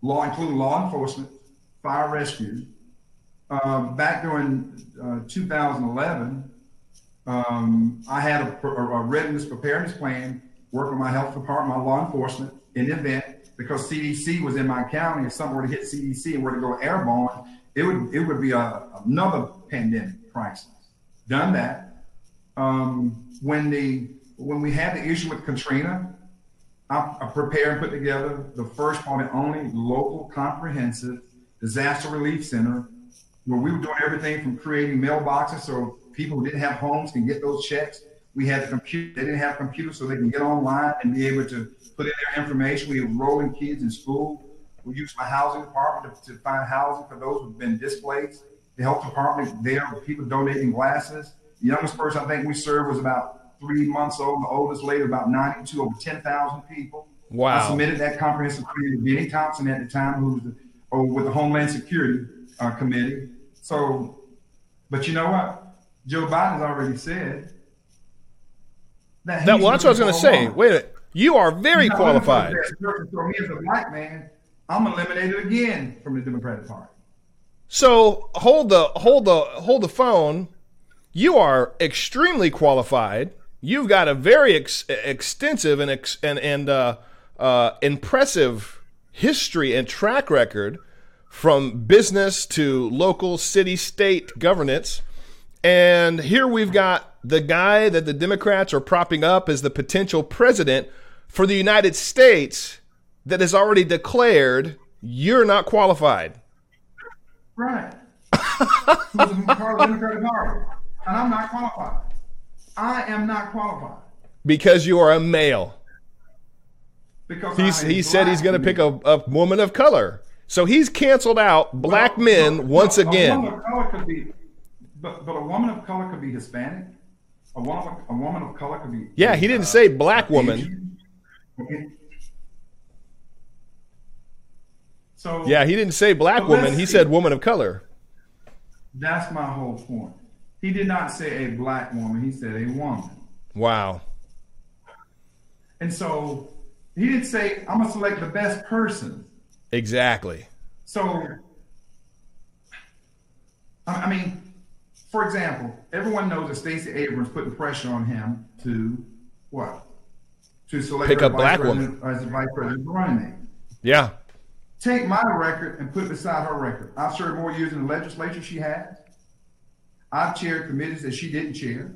law, including law enforcement, fire rescue. Um, back during uh, 2011, um, I had a, a, readiness preparedness plan, working with my health department, my law enforcement in the event because CDC was in my county. If something were to hit CDC and were to go airborne, it would it would be a, another pandemic crisis. Done that. Um, when the when we had the issue with Katrina, I, prepared and put together the first, probably only local comprehensive disaster relief center where we were doing everything from creating mailboxes so people who didn't have homes can get those checks. We had the computer, they didn't have computers so they can get online and be able to put in their information. We were enrolling kids in school. We used my housing department to, to find housing for those who've been displaced. The health department there people donating glasses. The youngest person I think we served was about three months old. The oldest later, about 92, over 10,000 people. Wow. I submitted that comprehensive plan to Bennie Thompson at the time, who was the, oh, with the Homeland Security uh, Committee. So, but you know what? Joe Biden has already said that. that well, that's what I was going to say. Wait a minute. You are very qualified. For me as a black man, I'm eliminated again from the Democratic Party. So hold the hold the hold the phone. You are extremely qualified you've got a very ex- extensive and ex- and and uh, uh, impressive history and track record from business to local city state governance. And here we've got the guy that the Democrats are propping up as the potential president for the United States that has already declared you're not qualified. Right. Democratic Party, and I'm not qualified. I am not qualified. Because you are a male. Because he's, he said he's going to pick a, a, woman of color. So he's canceled out black well, men no, once no, again. A woman of color could be, but, but a woman of color could be Hispanic. A woman, a woman of color could be. Yeah, he didn't uh, say black woman. So yeah, he didn't say black woman. He said woman of color. That's my whole point. He did not say a black woman, he said a woman. Wow. And so he didn't say, I'm going to select the best person. Exactly. So, I mean, for example, everyone knows that Stacey Abrams putting pressure on him to what? To select pick a black woman as vice president running mate. Yeah. Take my record and put it beside her record. I've served more years in the legislature she has. I've chaired committees that she didn't chair.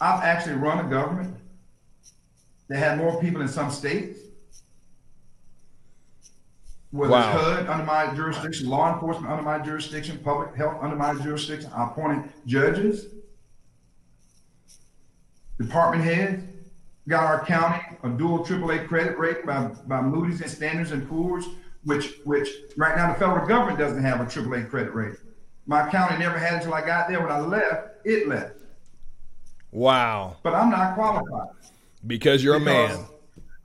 I've actually run a government that had more people in some states. Whether Wow. it's HUD under my jurisdiction, law enforcement under my jurisdiction, public health under my jurisdiction, I appointed judges, department heads, got our county a dual AAA credit rating by, by Moody's and Standards and Poor's, which which right now the federal government doesn't have a AAA credit rating. My county never had until I got there. When I left, it left. Wow. But I'm not qualified. Because you're a man.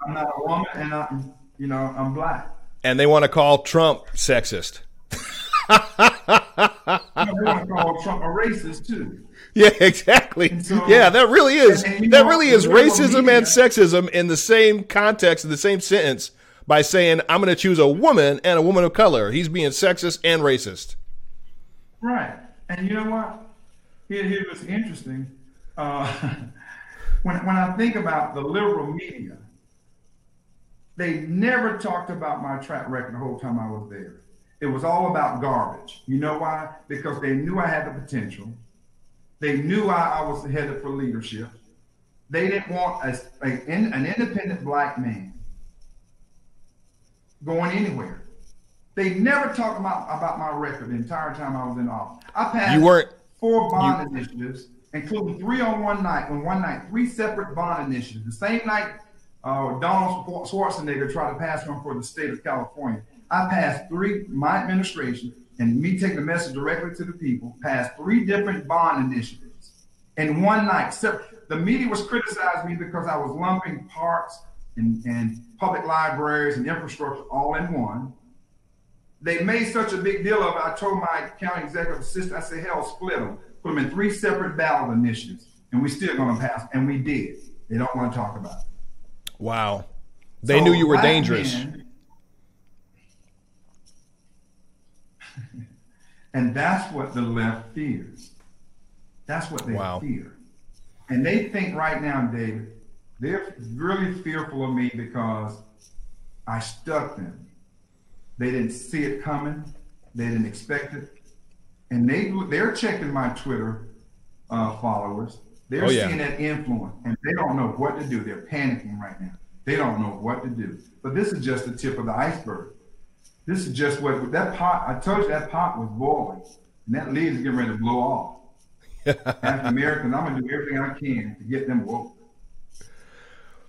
I'm not a woman, and I'm you know I'm black. And they want to call Trump sexist. They want to call Trump a racist too. Yeah, exactly. So- yeah, that really is. and- and that know, really is racism media- and sexism in the same context, in the same sentence, by saying, I'm going to choose a woman and a woman of color. He's being sexist and racist. Right. And you know what? Here, here's what's interesting. Uh, when, when I think about the liberal media, they never talked about my track record the whole time I was there. It was all about garbage. You know why? Because they knew I had the potential. They knew I, I was headed for leadership. They didn't want a, a, an independent black man going anywhere. They never talked about, about my record the entire time I was in office. I passed You weren't- four bond initiatives, including three on one night, on one night, three separate bond initiatives. The same night uh, Donald Schwarzenegger tried to pass one for the state of California. I passed three, my administration, and me taking the message directly to the people, passed three different bond initiatives in one night. So the media was criticizing me because I was lumping parks and, and public libraries and infrastructure all in one. They made such a big deal of it. I told my county executive assistant, I said, hell, split them, put them in three separate ballot initiatives, and we're still going to pass. And we did. They don't want to talk about it. Wow. They So knew you were black dangerous. men- and that's what the left fears. That's what they Wow. fear. And they think right now, David, they're really fearful of me because I stuck them. They didn't see it coming. They didn't expect it. And they they're checking my Twitter uh, followers. They're Oh, yeah. seeing that influence, and they don't know what to do. They're panicking right now. They don't know what to do. But this is just the tip of the iceberg. This is just what that pot. I told you that pot was boiling, and that lid is getting ready to blow off. African Americans, I'm gonna do everything I can to get them woke.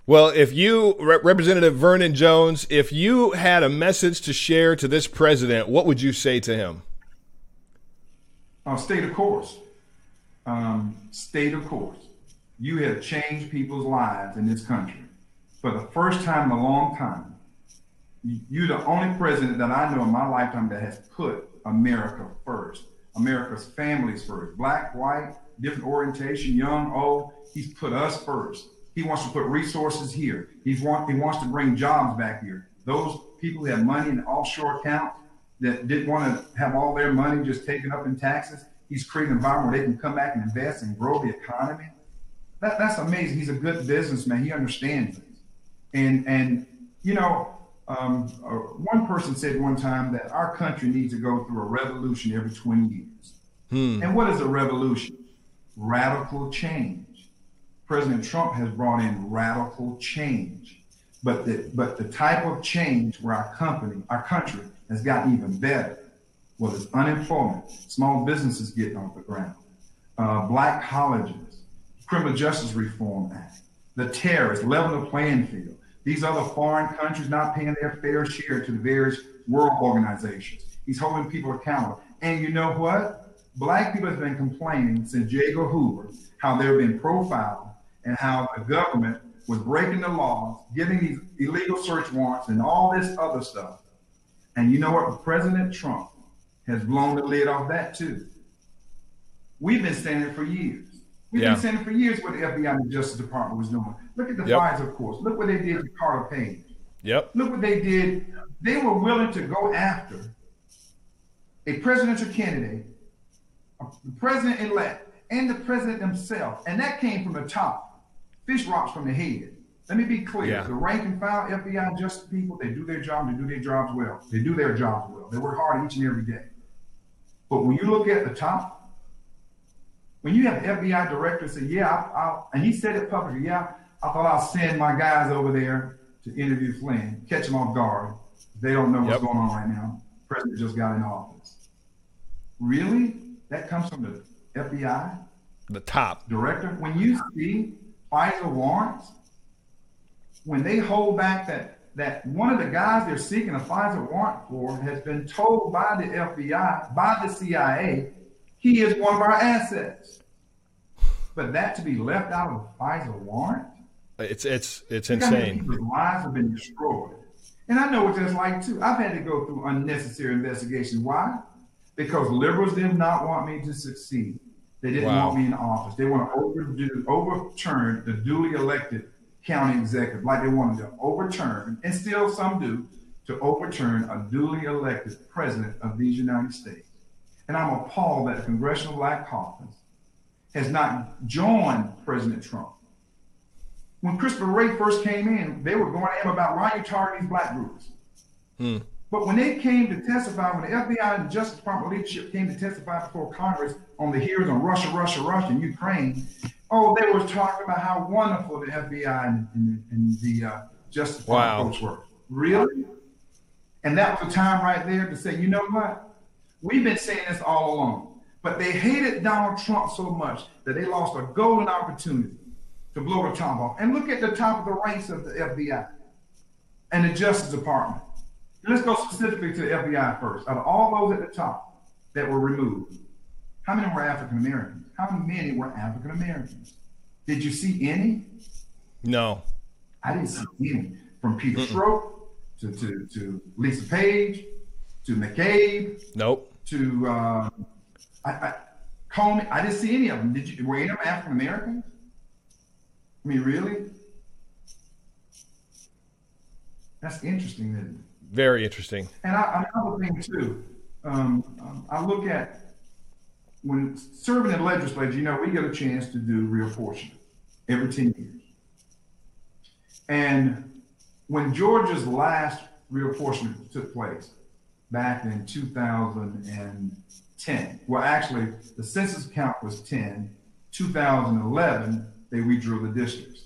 Well, if you, Re- Representative Vernon Jones, if you had a message to share to this president, what would you say to him? Uh, stay the course. Um, stay the course. You have changed people's lives in this country for the first time in a long time. You- You're the only president that I know in my lifetime that has put America first, America's families first, black, white, different orientation, young, old. He's put us first. He wants to put resources here. He's want, he wants to bring jobs back here. Those people who have money in offshore accounts that didn't want to have all their money just taken up in taxes, he's creating an environment where they can come back and invest and grow the economy. That, that's amazing. He's a good businessman. He understands things. And and you know, um, uh, one person said one time that our country needs to go through a revolution every 20 years. And what is a revolution? Radical change. President Trump has brought in radical change. But the but the type of change where our company, our country has gotten even better. Whether it's unemployment, small businesses getting off the ground, uh, black colleges, criminal justice reform act, the terrorists, level the playing field. These other foreign countries not paying their fair share to the various world organizations. He's holding people accountable. And you know what? Black people have been complaining since J. Edgar Hoover how they've been profiled and how the government was breaking the laws, giving these illegal search warrants and all this other stuff. And you know what? President Trump has blown the lid off that too. We've been saying it for years. We've Yeah. been saying it for years what the FBI and the Justice Department was doing. Look at the Yep. FISA courts. Look what they did to Carter Page. Yep. Look what they did. They were willing to go after a presidential candidate, a- the president elect, and the president himself. And that came from the top. Fish rocks from the head. Let me be clear. Yeah. The rank and file FBI justice people, they do their job, they do their jobs well. They do their jobs well. They work hard each and every day. But when you look at the top, When you have the FBI director say, "Yeah," I'll, and he said it publicly, "Yeah, I thought I'll send my guys over there to interview Flynn, catch him off guard. They don't know what's Yep. going on right now. President just got in office. Really? That comes from the FBI The top. director. When you see FISA warrants, when they hold back that that one of the guys they're seeking a FISA warrant for has been told by the FBI, by the CIA, he is one of our assets. But that to be left out of a FISA warrant? Uh, it's it's it's many insane. lives have been destroyed. And I know what that's like too. I've had to go through unnecessary investigations. Why? Because liberals did not want me to succeed. They didn't Wow. want me in office. They want to overdo, overturn the duly elected county executive, like they wanted to overturn, and still some do, to overturn a duly elected president of these United States. And I'm appalled that the Congressional Black Caucus has not joined President Trump when Christopher Wray first came in, they were going at him about why you targeting these black groups. Hmm. But when they came to testify, when the FBI and the Justice Department leadership came to testify before Congress on the hearings on Russia, Russia, Russia, and Ukraine, oh, they were talking about how wonderful the FBI and, and, and the uh, Justice Department Wow. folks were. Really? And that was the time right there to say, you know what? We've been saying this all along. But they hated Donald Trump so much that they lost a golden opportunity to blow the top off. And look at the top of the ranks of the FBI and the Justice Department. Let's go specifically to the FBI first. Out of all those at the top that were removed, how many were African Americans? How many were African Americans? Did you see any? No. I didn't see any. From Peter Strzok to, to, to Lisa Page to McCabe Nope. to uh, I, I, Comey. I didn't see any of them. Did you? Were any of them African Americans? I mean, really? That's interesting, isn't it? Very interesting. And I, another thing too, um, um, I look at when serving in the legislature. You know, we get a chance to do reapportionment every ten years. And when Georgia's last reapportionment took place back in 2010, well, actually, the census count was 10. 2011, they redrew the districts.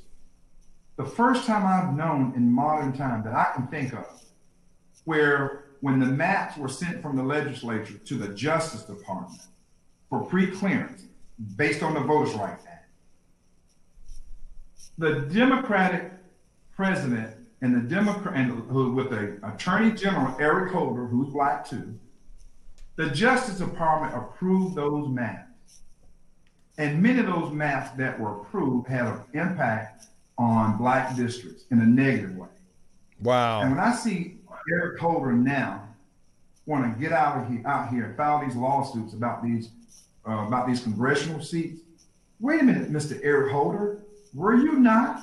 The first time I've known in modern time that I can think of where when the maps were sent from the legislature to the Justice Department for pre-clearance based on the Voters' Rights Act, the Democratic president and the Democrat and who with the Attorney General Eric Holder, who's black too, the Justice Department approved those maps. And many of those maps that were approved had an impact on black districts in a negative way. Wow. And when I see Eric Holder now want to get out of here, out here and file these lawsuits about these uh, about these congressional seats, wait a minute, Mr. Eric Holder, were you not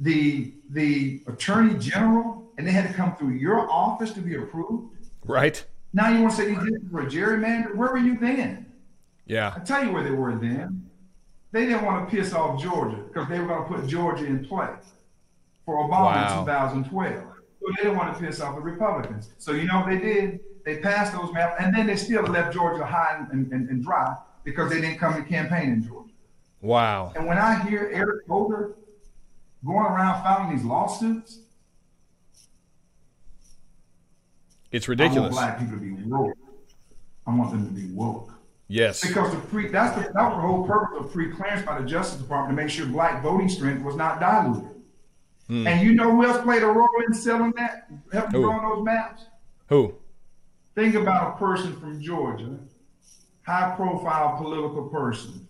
the the Attorney General, and they had to come through your office to be approved? Right? Now you want to say these districts were gerrymander? Where were you then? Yeah. I tell you where they were then. They didn't want to piss off Georgia because they were going to put Georgia in play for Obama Wow. in 2012. So they didn't want to piss off the Republicans. So you know what they did? They passed those maps, and then they still left Georgia high and, and, and dry because they didn't come to campaign in Georgia. Wow. And when I hear Eric Holder going around filing these lawsuits, It's ridiculous. I want black people to be woke. I want them to be woke. Yes. Because the pre that's the, that was the whole purpose of pre-clearance by the Justice Department to make sure black voting strength was not diluted. Hmm. And you know who else played a role in selling that, helping Who? drawing those maps? Who? Think about a person from Georgia, high-profile political person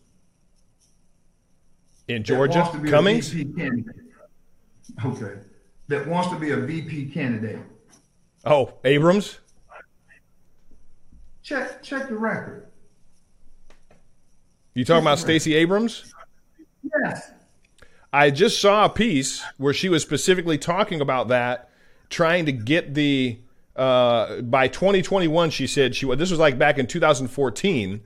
In Georgia? wants to be Cummings? a VP candidate. Okay, that wants to be a VP candidate. Oh, Abrams? Check check the record. You talking about Stacey Abrams? Yes, I just saw a piece where she was specifically talking about that, trying to get the uh, by 2021. She said she this was like back in 2014,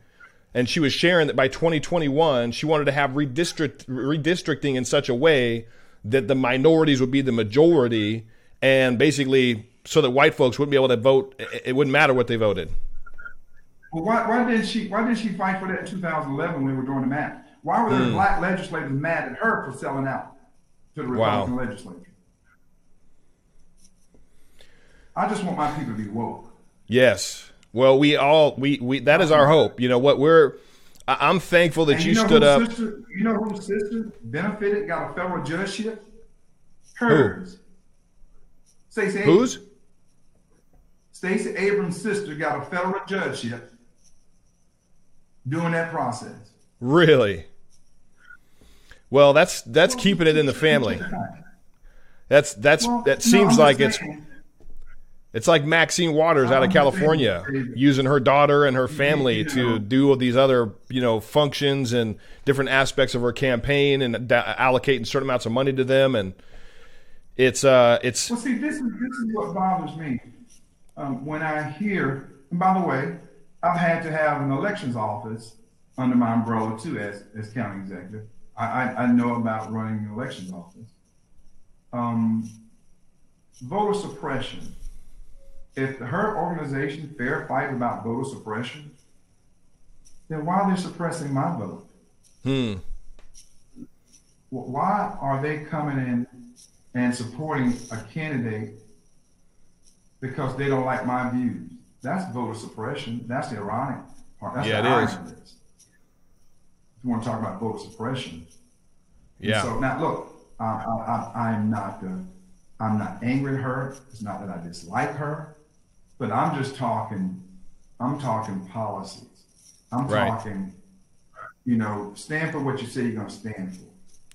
and she was sharing that by 2021 she wanted to have redistrict redistricting in such a way that the minorities would be the majority, and basically so that white folks wouldn't be able to vote. It wouldn't matter what they voted. Well, why, why did she why did she fight for that in 2011 when we were doing the math? Why were there mm. black legislators mad at her for selling out to the Republican wow. legislature? I just want my people to be woke. Yes. Well, we all we we that is our hope. You know what we're. I'm thankful that you, you know stood up. Sister, you know whose sister benefited, got a federal judgeship? Hers. Who? Stacey Whose? Stacey Abrams' sister got a federal judgeship doing that process. Really? Well, that's that's well, keeping it in the family. That's that's well, that seems no, like it's it's like Maxine Waters out of California using her daughter and her family to do these other, you know, functions and different aspects of her campaign and allocating certain amounts of money to them. And it's, uh, it's. Well, see, this is this is what bothers me um, when I hear. And by the way, I've had to have an elections office under my umbrella too, as as county executive. I I, know about running an elections office. Um, voter suppression if her organization Fair Fight about voter suppression, then why are they suppressing my vote? Hmm. Why are they coming in and supporting a candidate because they don't like my views? That's voter suppression. That's the ironic part. That's yeah, the it is. If you want to talk about voter suppression. Yeah. And so now look, I, I, am not the, I'm not angry at her. It's not that I dislike her. But I'm just talking, I'm talking policies. I'm right. talking, you know, stand for what you say you're going to stand for.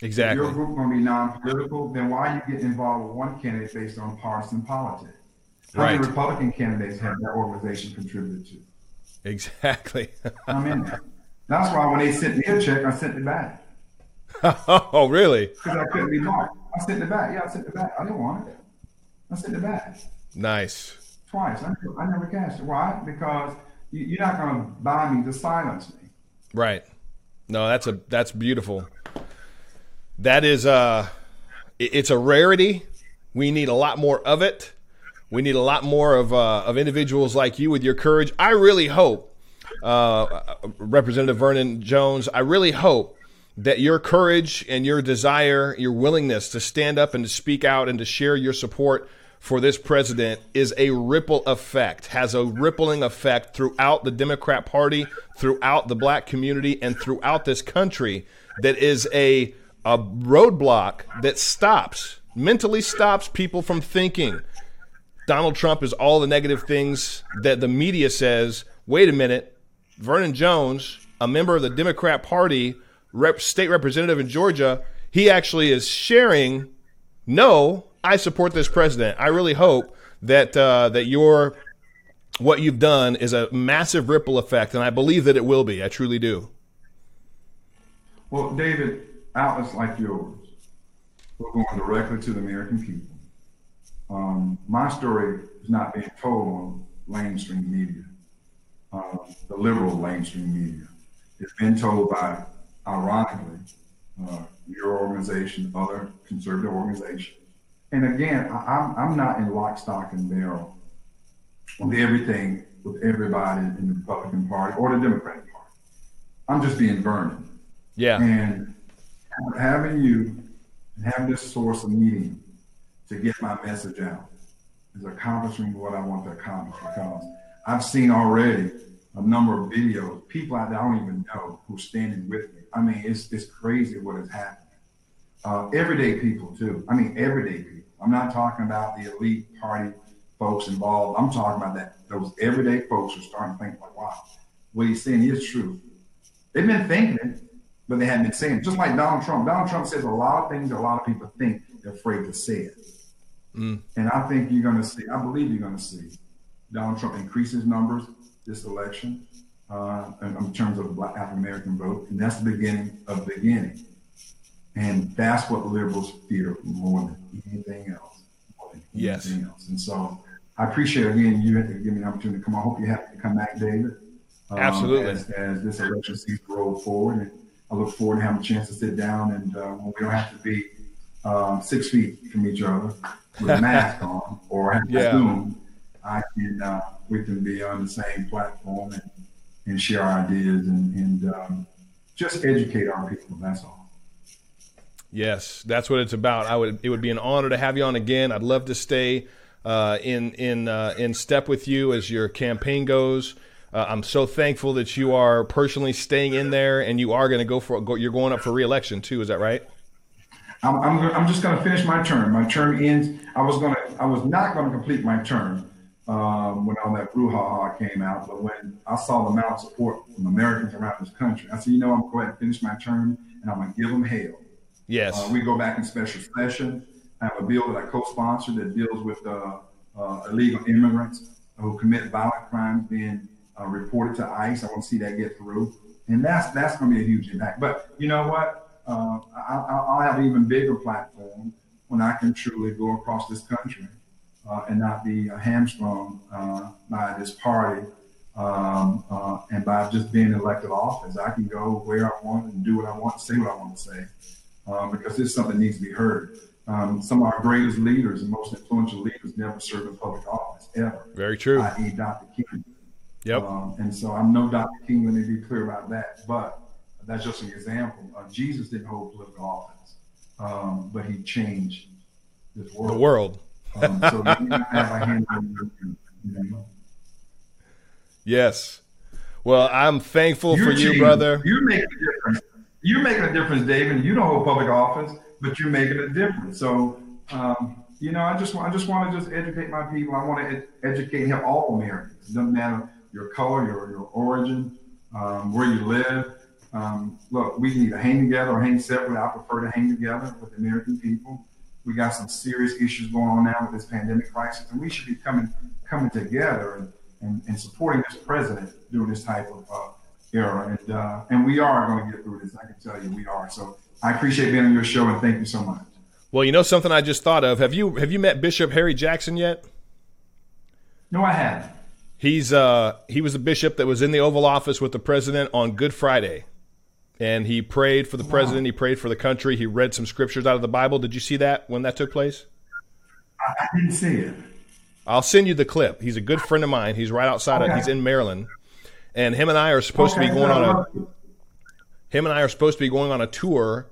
Exactly. If your group going to be non-political, then why are you getting involved with one candidate based on partisan politics? How right. many Republican candidates have that organization contributed to? Exactly. I'm in there. That's why when they sent me a check, I sent it back. oh, really? Because I couldn't be marked. I sent it back. Yeah, I sent it back. I didn't want it. I sent it back. Nice twice. I never, I never cast it. Why? Because you, are not going to buy me to silence me. Right. No, that's a that's beautiful. That is uh it's a rarity. We need a lot more of it. We need a lot more of uh, of individuals like you with your courage. I really hope, uh, Representative Vernon Jones. I really hope that your courage and your desire, your willingness to stand up and to speak out and to share your support for this president is a ripple effect, has a rippling effect throughout the Democrat Party, throughout the black community, and throughout this country that is a, a roadblock that stops, mentally stops people from thinking Donald Trump is all the negative things that the media says. Wait a minute, Vernon Jones, a member of the Democrat Party, rep, state representative in Georgia, he actually is sharing no I support this president. I really hope that uh, that your what you've done is a massive ripple effect, and I believe that it will be. I truly do. Well, David, outlets like yours, we're going directly to the American people. Um, my story is not being told on mainstream media, uh, the liberal mainstream media. It's been told by, ironically, uh, your organization, other conservative organizations, and again, I, am I'm not in lock, stock, and barrel with everything with everybody in the Republican Party or the Democratic Party. I'm just being Vernon. Yeah. And having you and having this source of meeting to get my message out is accomplishing what I want to accomplish because I've seen already a number of videos, people out there I don't even know who's standing with me. I mean, it's it's crazy what is happening. Uh, everyday people too. I mean, everyday people. I'm not talking about the elite party folks involved. I'm talking about that those everyday folks are starting to think like, wow, what he's saying is true. They've been thinking it, but they haven't been saying it. Just like Donald Trump. Donald Trump says a lot of things that a lot of people think they're afraid to say it. Mm. And I think you're going to see, I believe you're going to see Donald Trump increases numbers this election uh, in, in terms of the black African American vote. And that's the beginning of the beginning. And that's what liberals fear more than anything else. Than yes. Anything else. And so I appreciate again you had to give me the opportunity to come. I hope you have to come back, David. Um, Absolutely. As, as, this election season rolls forward, and I look forward to having a chance to sit down and uh, when we don't have to be um, six feet from each other with a mask on or have yeah. Zoom, I can uh, we can be on the same platform and and share ideas and, and um, just educate our people. That's all. Yes, that's what it's about. I would. It would be an honor to have you on again. I'd love to stay uh, in in uh, in step with you as your campaign goes. Uh, I'm so thankful that you are personally staying in there, and you are going to go for. Go, you're going up for reelection too. Is that right? I'm, I'm, I'm just going to finish my term. My term ends. I was going to. I was not going to complete my term um, when all that brouhaha came out, but when I saw the amount of support from Americans around this country, I said, you know, I'm going to go ahead and finish my term, and I'm going to give them hell. Yes. Uh, we go back in special session. I have a bill that I co-sponsor that deals with uh, uh, illegal immigrants who commit violent crimes being uh, reported to ICE. I want to see that get through, and that's that's going to be a huge impact. But you know what? Uh, I, will have an even bigger platform when I can truly go across this country and not be hamstrung uh, by this party. Um, uh, and by just being elected office, I can go where I want and do what I want, say what I want to say, um, because this is something that needs to be heard. Um, some of our greatest leaders and most influential leaders never served in public office ever. Very true. I.e., Dr. King. Yep. Um, and so I'm no Dr. King. Let me be clear about that. But that's just an example. Uh, Jesus didn't hold political office, um, but he changed this world. The world. Um, so have a hand in, you know. Yes. Well, I'm thankful You're for you, brother. You're making a difference. You're making a difference, David. You don't hold public office, but you're making a difference. So, um, you know, I just I just want to just educate my people. I want to ed- educate and help all Americans. It doesn't matter your color, your your origin, um, where you live. Um, look, we can either hang together or hang separately. I prefer to hang together with the American people. We got some serious issues going on now with this pandemic crisis, and we should be coming coming together and, and, and supporting this president during this type of uh, era. And uh, and we are going to get through this. I can tell you, we are. So I appreciate being on your show, and thank you so much. Well, you know something I just thought of. Have you have you met Bishop Harry Jackson yet? No, I haven't. He's uh he was the bishop that was in the Oval Office with the president on Good Friday. And he prayed for the president, he prayed for the country, he read some scriptures out of the Bible. Did you see that when that took place? I, didn't see it. I'll send you the clip. He's a good friend of mine. He's right outside Okay. of he's in Maryland. And him and I are supposed to be going on a him and I are supposed to be going on a tour.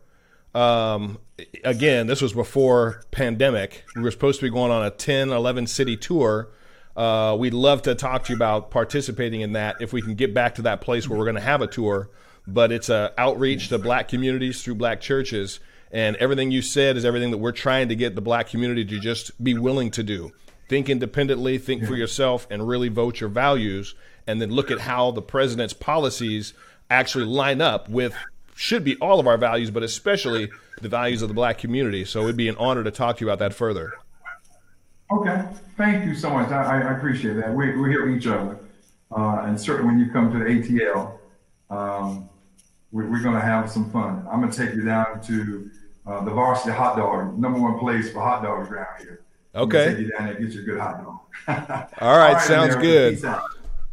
Um, again, this was before pandemic. We were supposed to be going on a 10, 11 city tour. Uh, we'd love to talk to you about participating in that if we can get back to that place where we're going to have a tour. But it's a outreach to black communities through black churches. And everything you said is everything that we're trying to get the black community to just be willing to do. Think independently, think for yourself, and really vote your values. And then look at how the president's policies actually line up with should be all of our values, but especially the values of the black community. So it'd be an honor to talk to you about that further. Okay, thank you so much. I, I- appreciate that. We, we hear each other, uh, and certainly when you come to the ATL, um, we, we're going to have some fun. I'm going to take you down to uh, the Varsity Hot Dog, number one place for hot dogs around here. Okay. take you down there, and get you a good hot dog. All right, sounds good.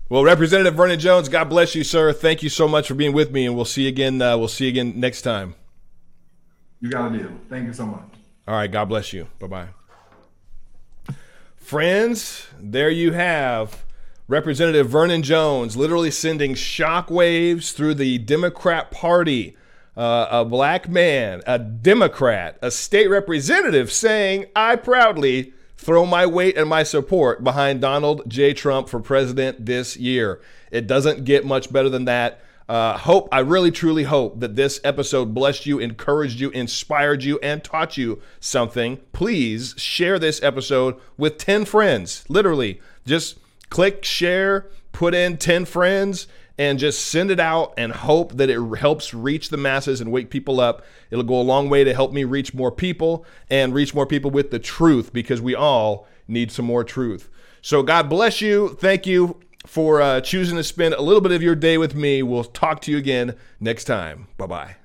Well, Representative Vernon Jones, God bless you, sir. Thank you so much for being with me, and we'll see you again. Uh, we'll see you again next time. You got a deal. Thank you so much. All right, God bless you. Bye bye. Friends, there you have Representative Vernon Jones literally sending shockwaves through the Democrat Party. Uh, a black man, a Democrat, a state representative saying, I proudly throw my weight and my support behind Donald J. Trump for president this year. It doesn't get much better than that. Uh, hope I really truly hope that this episode blessed you, encouraged you, inspired you, and taught you something. Please share this episode with 10 friends. Literally, just click share, put in 10 friends, and just send it out and hope that it helps reach the masses and wake people up. It'll go a long way to help me reach more people and reach more people with the truth because we all need some more truth. So, God bless you. Thank you for uh, choosing to spend a little bit of your day with me. We'll talk to you again next time. Bye bye.